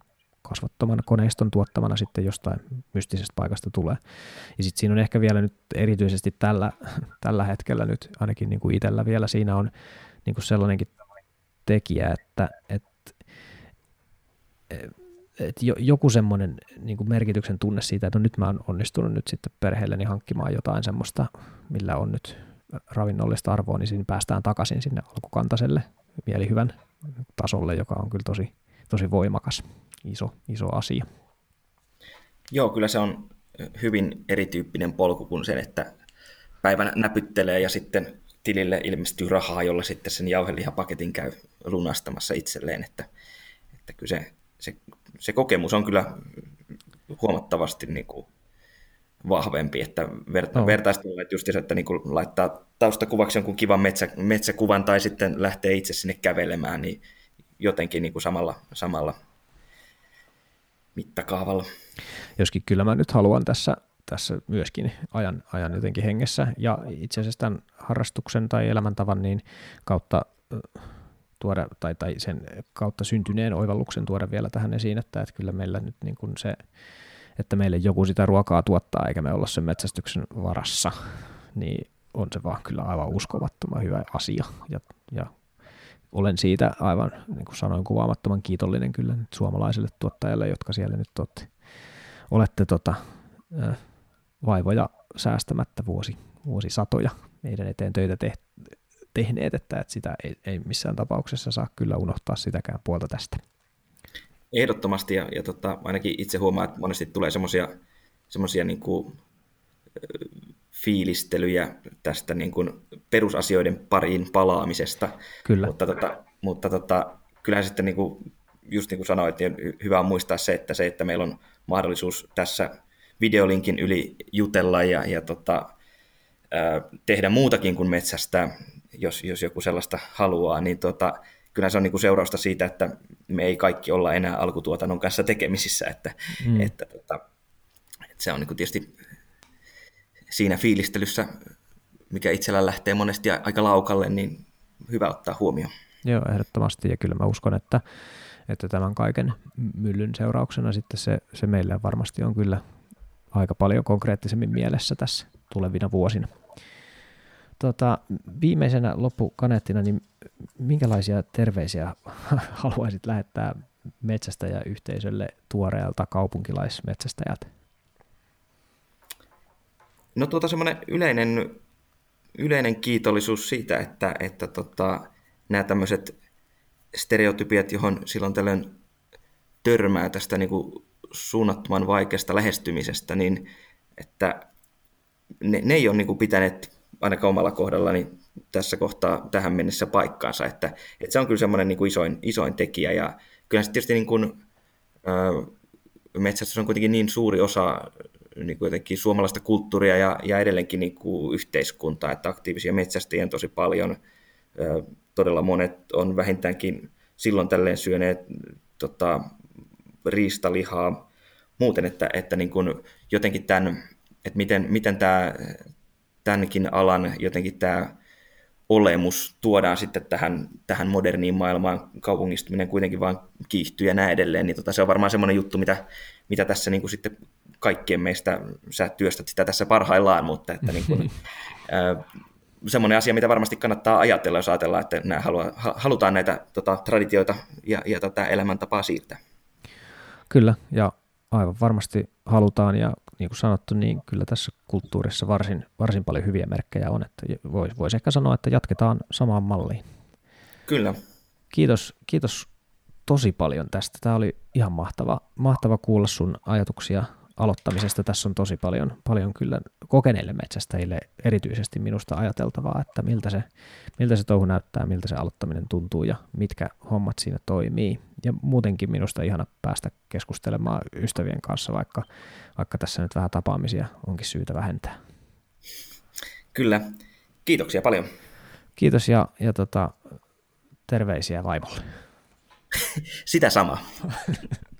kasvattoman koneiston tuottamana sitten jostain mystisestä paikasta tulee. Ja sitten siinä on ehkä vielä nyt erityisesti tällä, tällä hetkellä nyt ainakin niin kuin itsellä vielä siinä on niin kuin sellainenkin tekijä, että, että, että joku semmoinen niin kuin merkityksen tunne siitä, että no nyt mä oon onnistunut nyt sitten perheelleni hankkimaan jotain semmoista, millä on nyt ravinnollista arvoa, niin siinä päästään takaisin sinne alkukantaiselle mielihyvän tasolle, joka on kyllä tosi, tosi voimakas iso, iso asia. Joo, kyllä se on hyvin erityyppinen polku kuin sen, että päivän näpyttelee ja sitten tilille ilmestyy rahaa, jolla sitten sen jauhelihapaketin käy lunastamassa itselleen, että, että kyllä se, se, se kokemus on kyllä huomattavasti niin kuin vahvempi, että verta, no. että just että niin kuin laittaa taustakuvaksi jonkun kivan metsä, metsäkuvan tai sitten lähtee itse sinne kävelemään, niin jotenkin niin kuin samalla, samalla mittakaavalla. Joskin kyllä mä nyt haluan tässä, tässä myöskin ajan, ajan jotenkin hengessä ja itse asiassa tämän harrastuksen tai elämäntavan niin kautta tuoda, tai, tai sen kautta syntyneen oivalluksen tuoda vielä tähän esiin, että, että kyllä meillä nyt niin kuin se, että meille joku sitä ruokaa tuottaa eikä me olla sen metsästyksen varassa, niin on se vaan kyllä aivan uskomattoman hyvä asia ja, ja olen siitä aivan, niin kuin sanoin, kuvaamattoman kiitollinen kyllä nyt suomalaisille tuottajille, jotka siellä nyt olette, olette tota, vaivoja säästämättä vuosi, vuosisatoja meidän eteen töitä te, tehneet, että, että sitä ei, ei missään tapauksessa saa kyllä unohtaa sitäkään puolta tästä. Ehdottomasti, ja, ja tota, ainakin itse huomaan, että monesti tulee semmoisia semmoisia niin kuin, fiilistelyjä tästä niin kuin perusasioiden pariin palaamisesta. Kyllä. Mutta, tota, mutta tota, kyllähän sitten niin kuin, just niin kuin sanoit, niin hyvä on muistaa se, että se, että meillä on mahdollisuus tässä videolinkin yli jutella ja, ja tota, ää, tehdä muutakin kuin metsästä, jos, jos joku sellaista haluaa, niin tota, kyllä se on niin kuin seurausta siitä, että me ei kaikki olla enää alkutuotannon kanssa tekemisissä, että, mm. että, tota, että se on niin kuin tietysti siinä fiilistelyssä, mikä itsellä lähtee monesti aika laukalle, niin hyvä ottaa huomioon. Joo, ehdottomasti, ja kyllä mä uskon, että, että tämän kaiken myllyn seurauksena sitten se, se meille varmasti on kyllä aika paljon konkreettisemmin mielessä tässä tulevina vuosina. Tota, viimeisenä loppukaneettina, niin minkälaisia terveisiä haluaisit lähettää metsästäjäyhteisölle tuoreelta kaupunkilaismetsästäjät? No tuota semmoinen yleinen, yleinen kiitollisuus siitä, että, että tota, nämä tämmöiset stereotypiat, johon silloin tällöin törmää tästä niin kuin suunnattoman vaikeasta lähestymisestä, niin että ne, ne ei ole niin kuin pitäneet ainakaan omalla kohdallani tässä kohtaa tähän mennessä paikkaansa, että, että se on kyllä semmoinen niin isoin, isoin tekijä. Ja kyllä se tietysti niin kuin, ö, metsästys on kuitenkin niin suuri osa niin kuin jotenkin suomalaista kulttuuria ja, ja edelleenkin niin kuin yhteiskuntaa, että aktiivisia metsästäjiä on tosi paljon. Todella monet on vähintäänkin silloin tälleen syöneet tota, riistalihaa muuten, että, että niin kuin jotenkin tämän, että miten, miten tämä, tämänkin alan jotenkin tämä olemus tuodaan sitten tähän, tähän moderniin maailmaan, kaupungistuminen kuitenkin vaan kiihtyy ja näin edelleen, niin tota, se on varmaan semmoinen juttu, mitä, mitä tässä niin kuin sitten kaikkien meistä, sä työstät sitä tässä parhaillaan, mutta että niin kuin, semmoinen asia, mitä varmasti kannattaa ajatella, jos ajatellaan, että nämä halua, halutaan näitä tota, traditioita ja, ja tota, elämäntapaa siirtää. Kyllä, ja aivan varmasti halutaan, ja niin kuin sanottu, niin kyllä tässä kulttuurissa varsin, varsin paljon hyviä merkkejä on, että voisi vois ehkä sanoa, että jatketaan samaan malliin. Kyllä. Kiitos, kiitos tosi paljon tästä. Tämä oli ihan mahtava, mahtava kuulla sun ajatuksia aloittamisesta. Tässä on tosi paljon, paljon kyllä kokeneille metsästäjille erityisesti minusta ajateltavaa, että miltä se, miltä se touhu näyttää, miltä se aloittaminen tuntuu ja mitkä hommat siinä toimii. Ja muutenkin minusta ihana päästä keskustelemaan ystävien kanssa, vaikka, vaikka tässä nyt vähän tapaamisia onkin syytä vähentää. Kyllä. Kiitoksia paljon. Kiitos ja, ja tota, terveisiä vaimolle. Sitä samaa.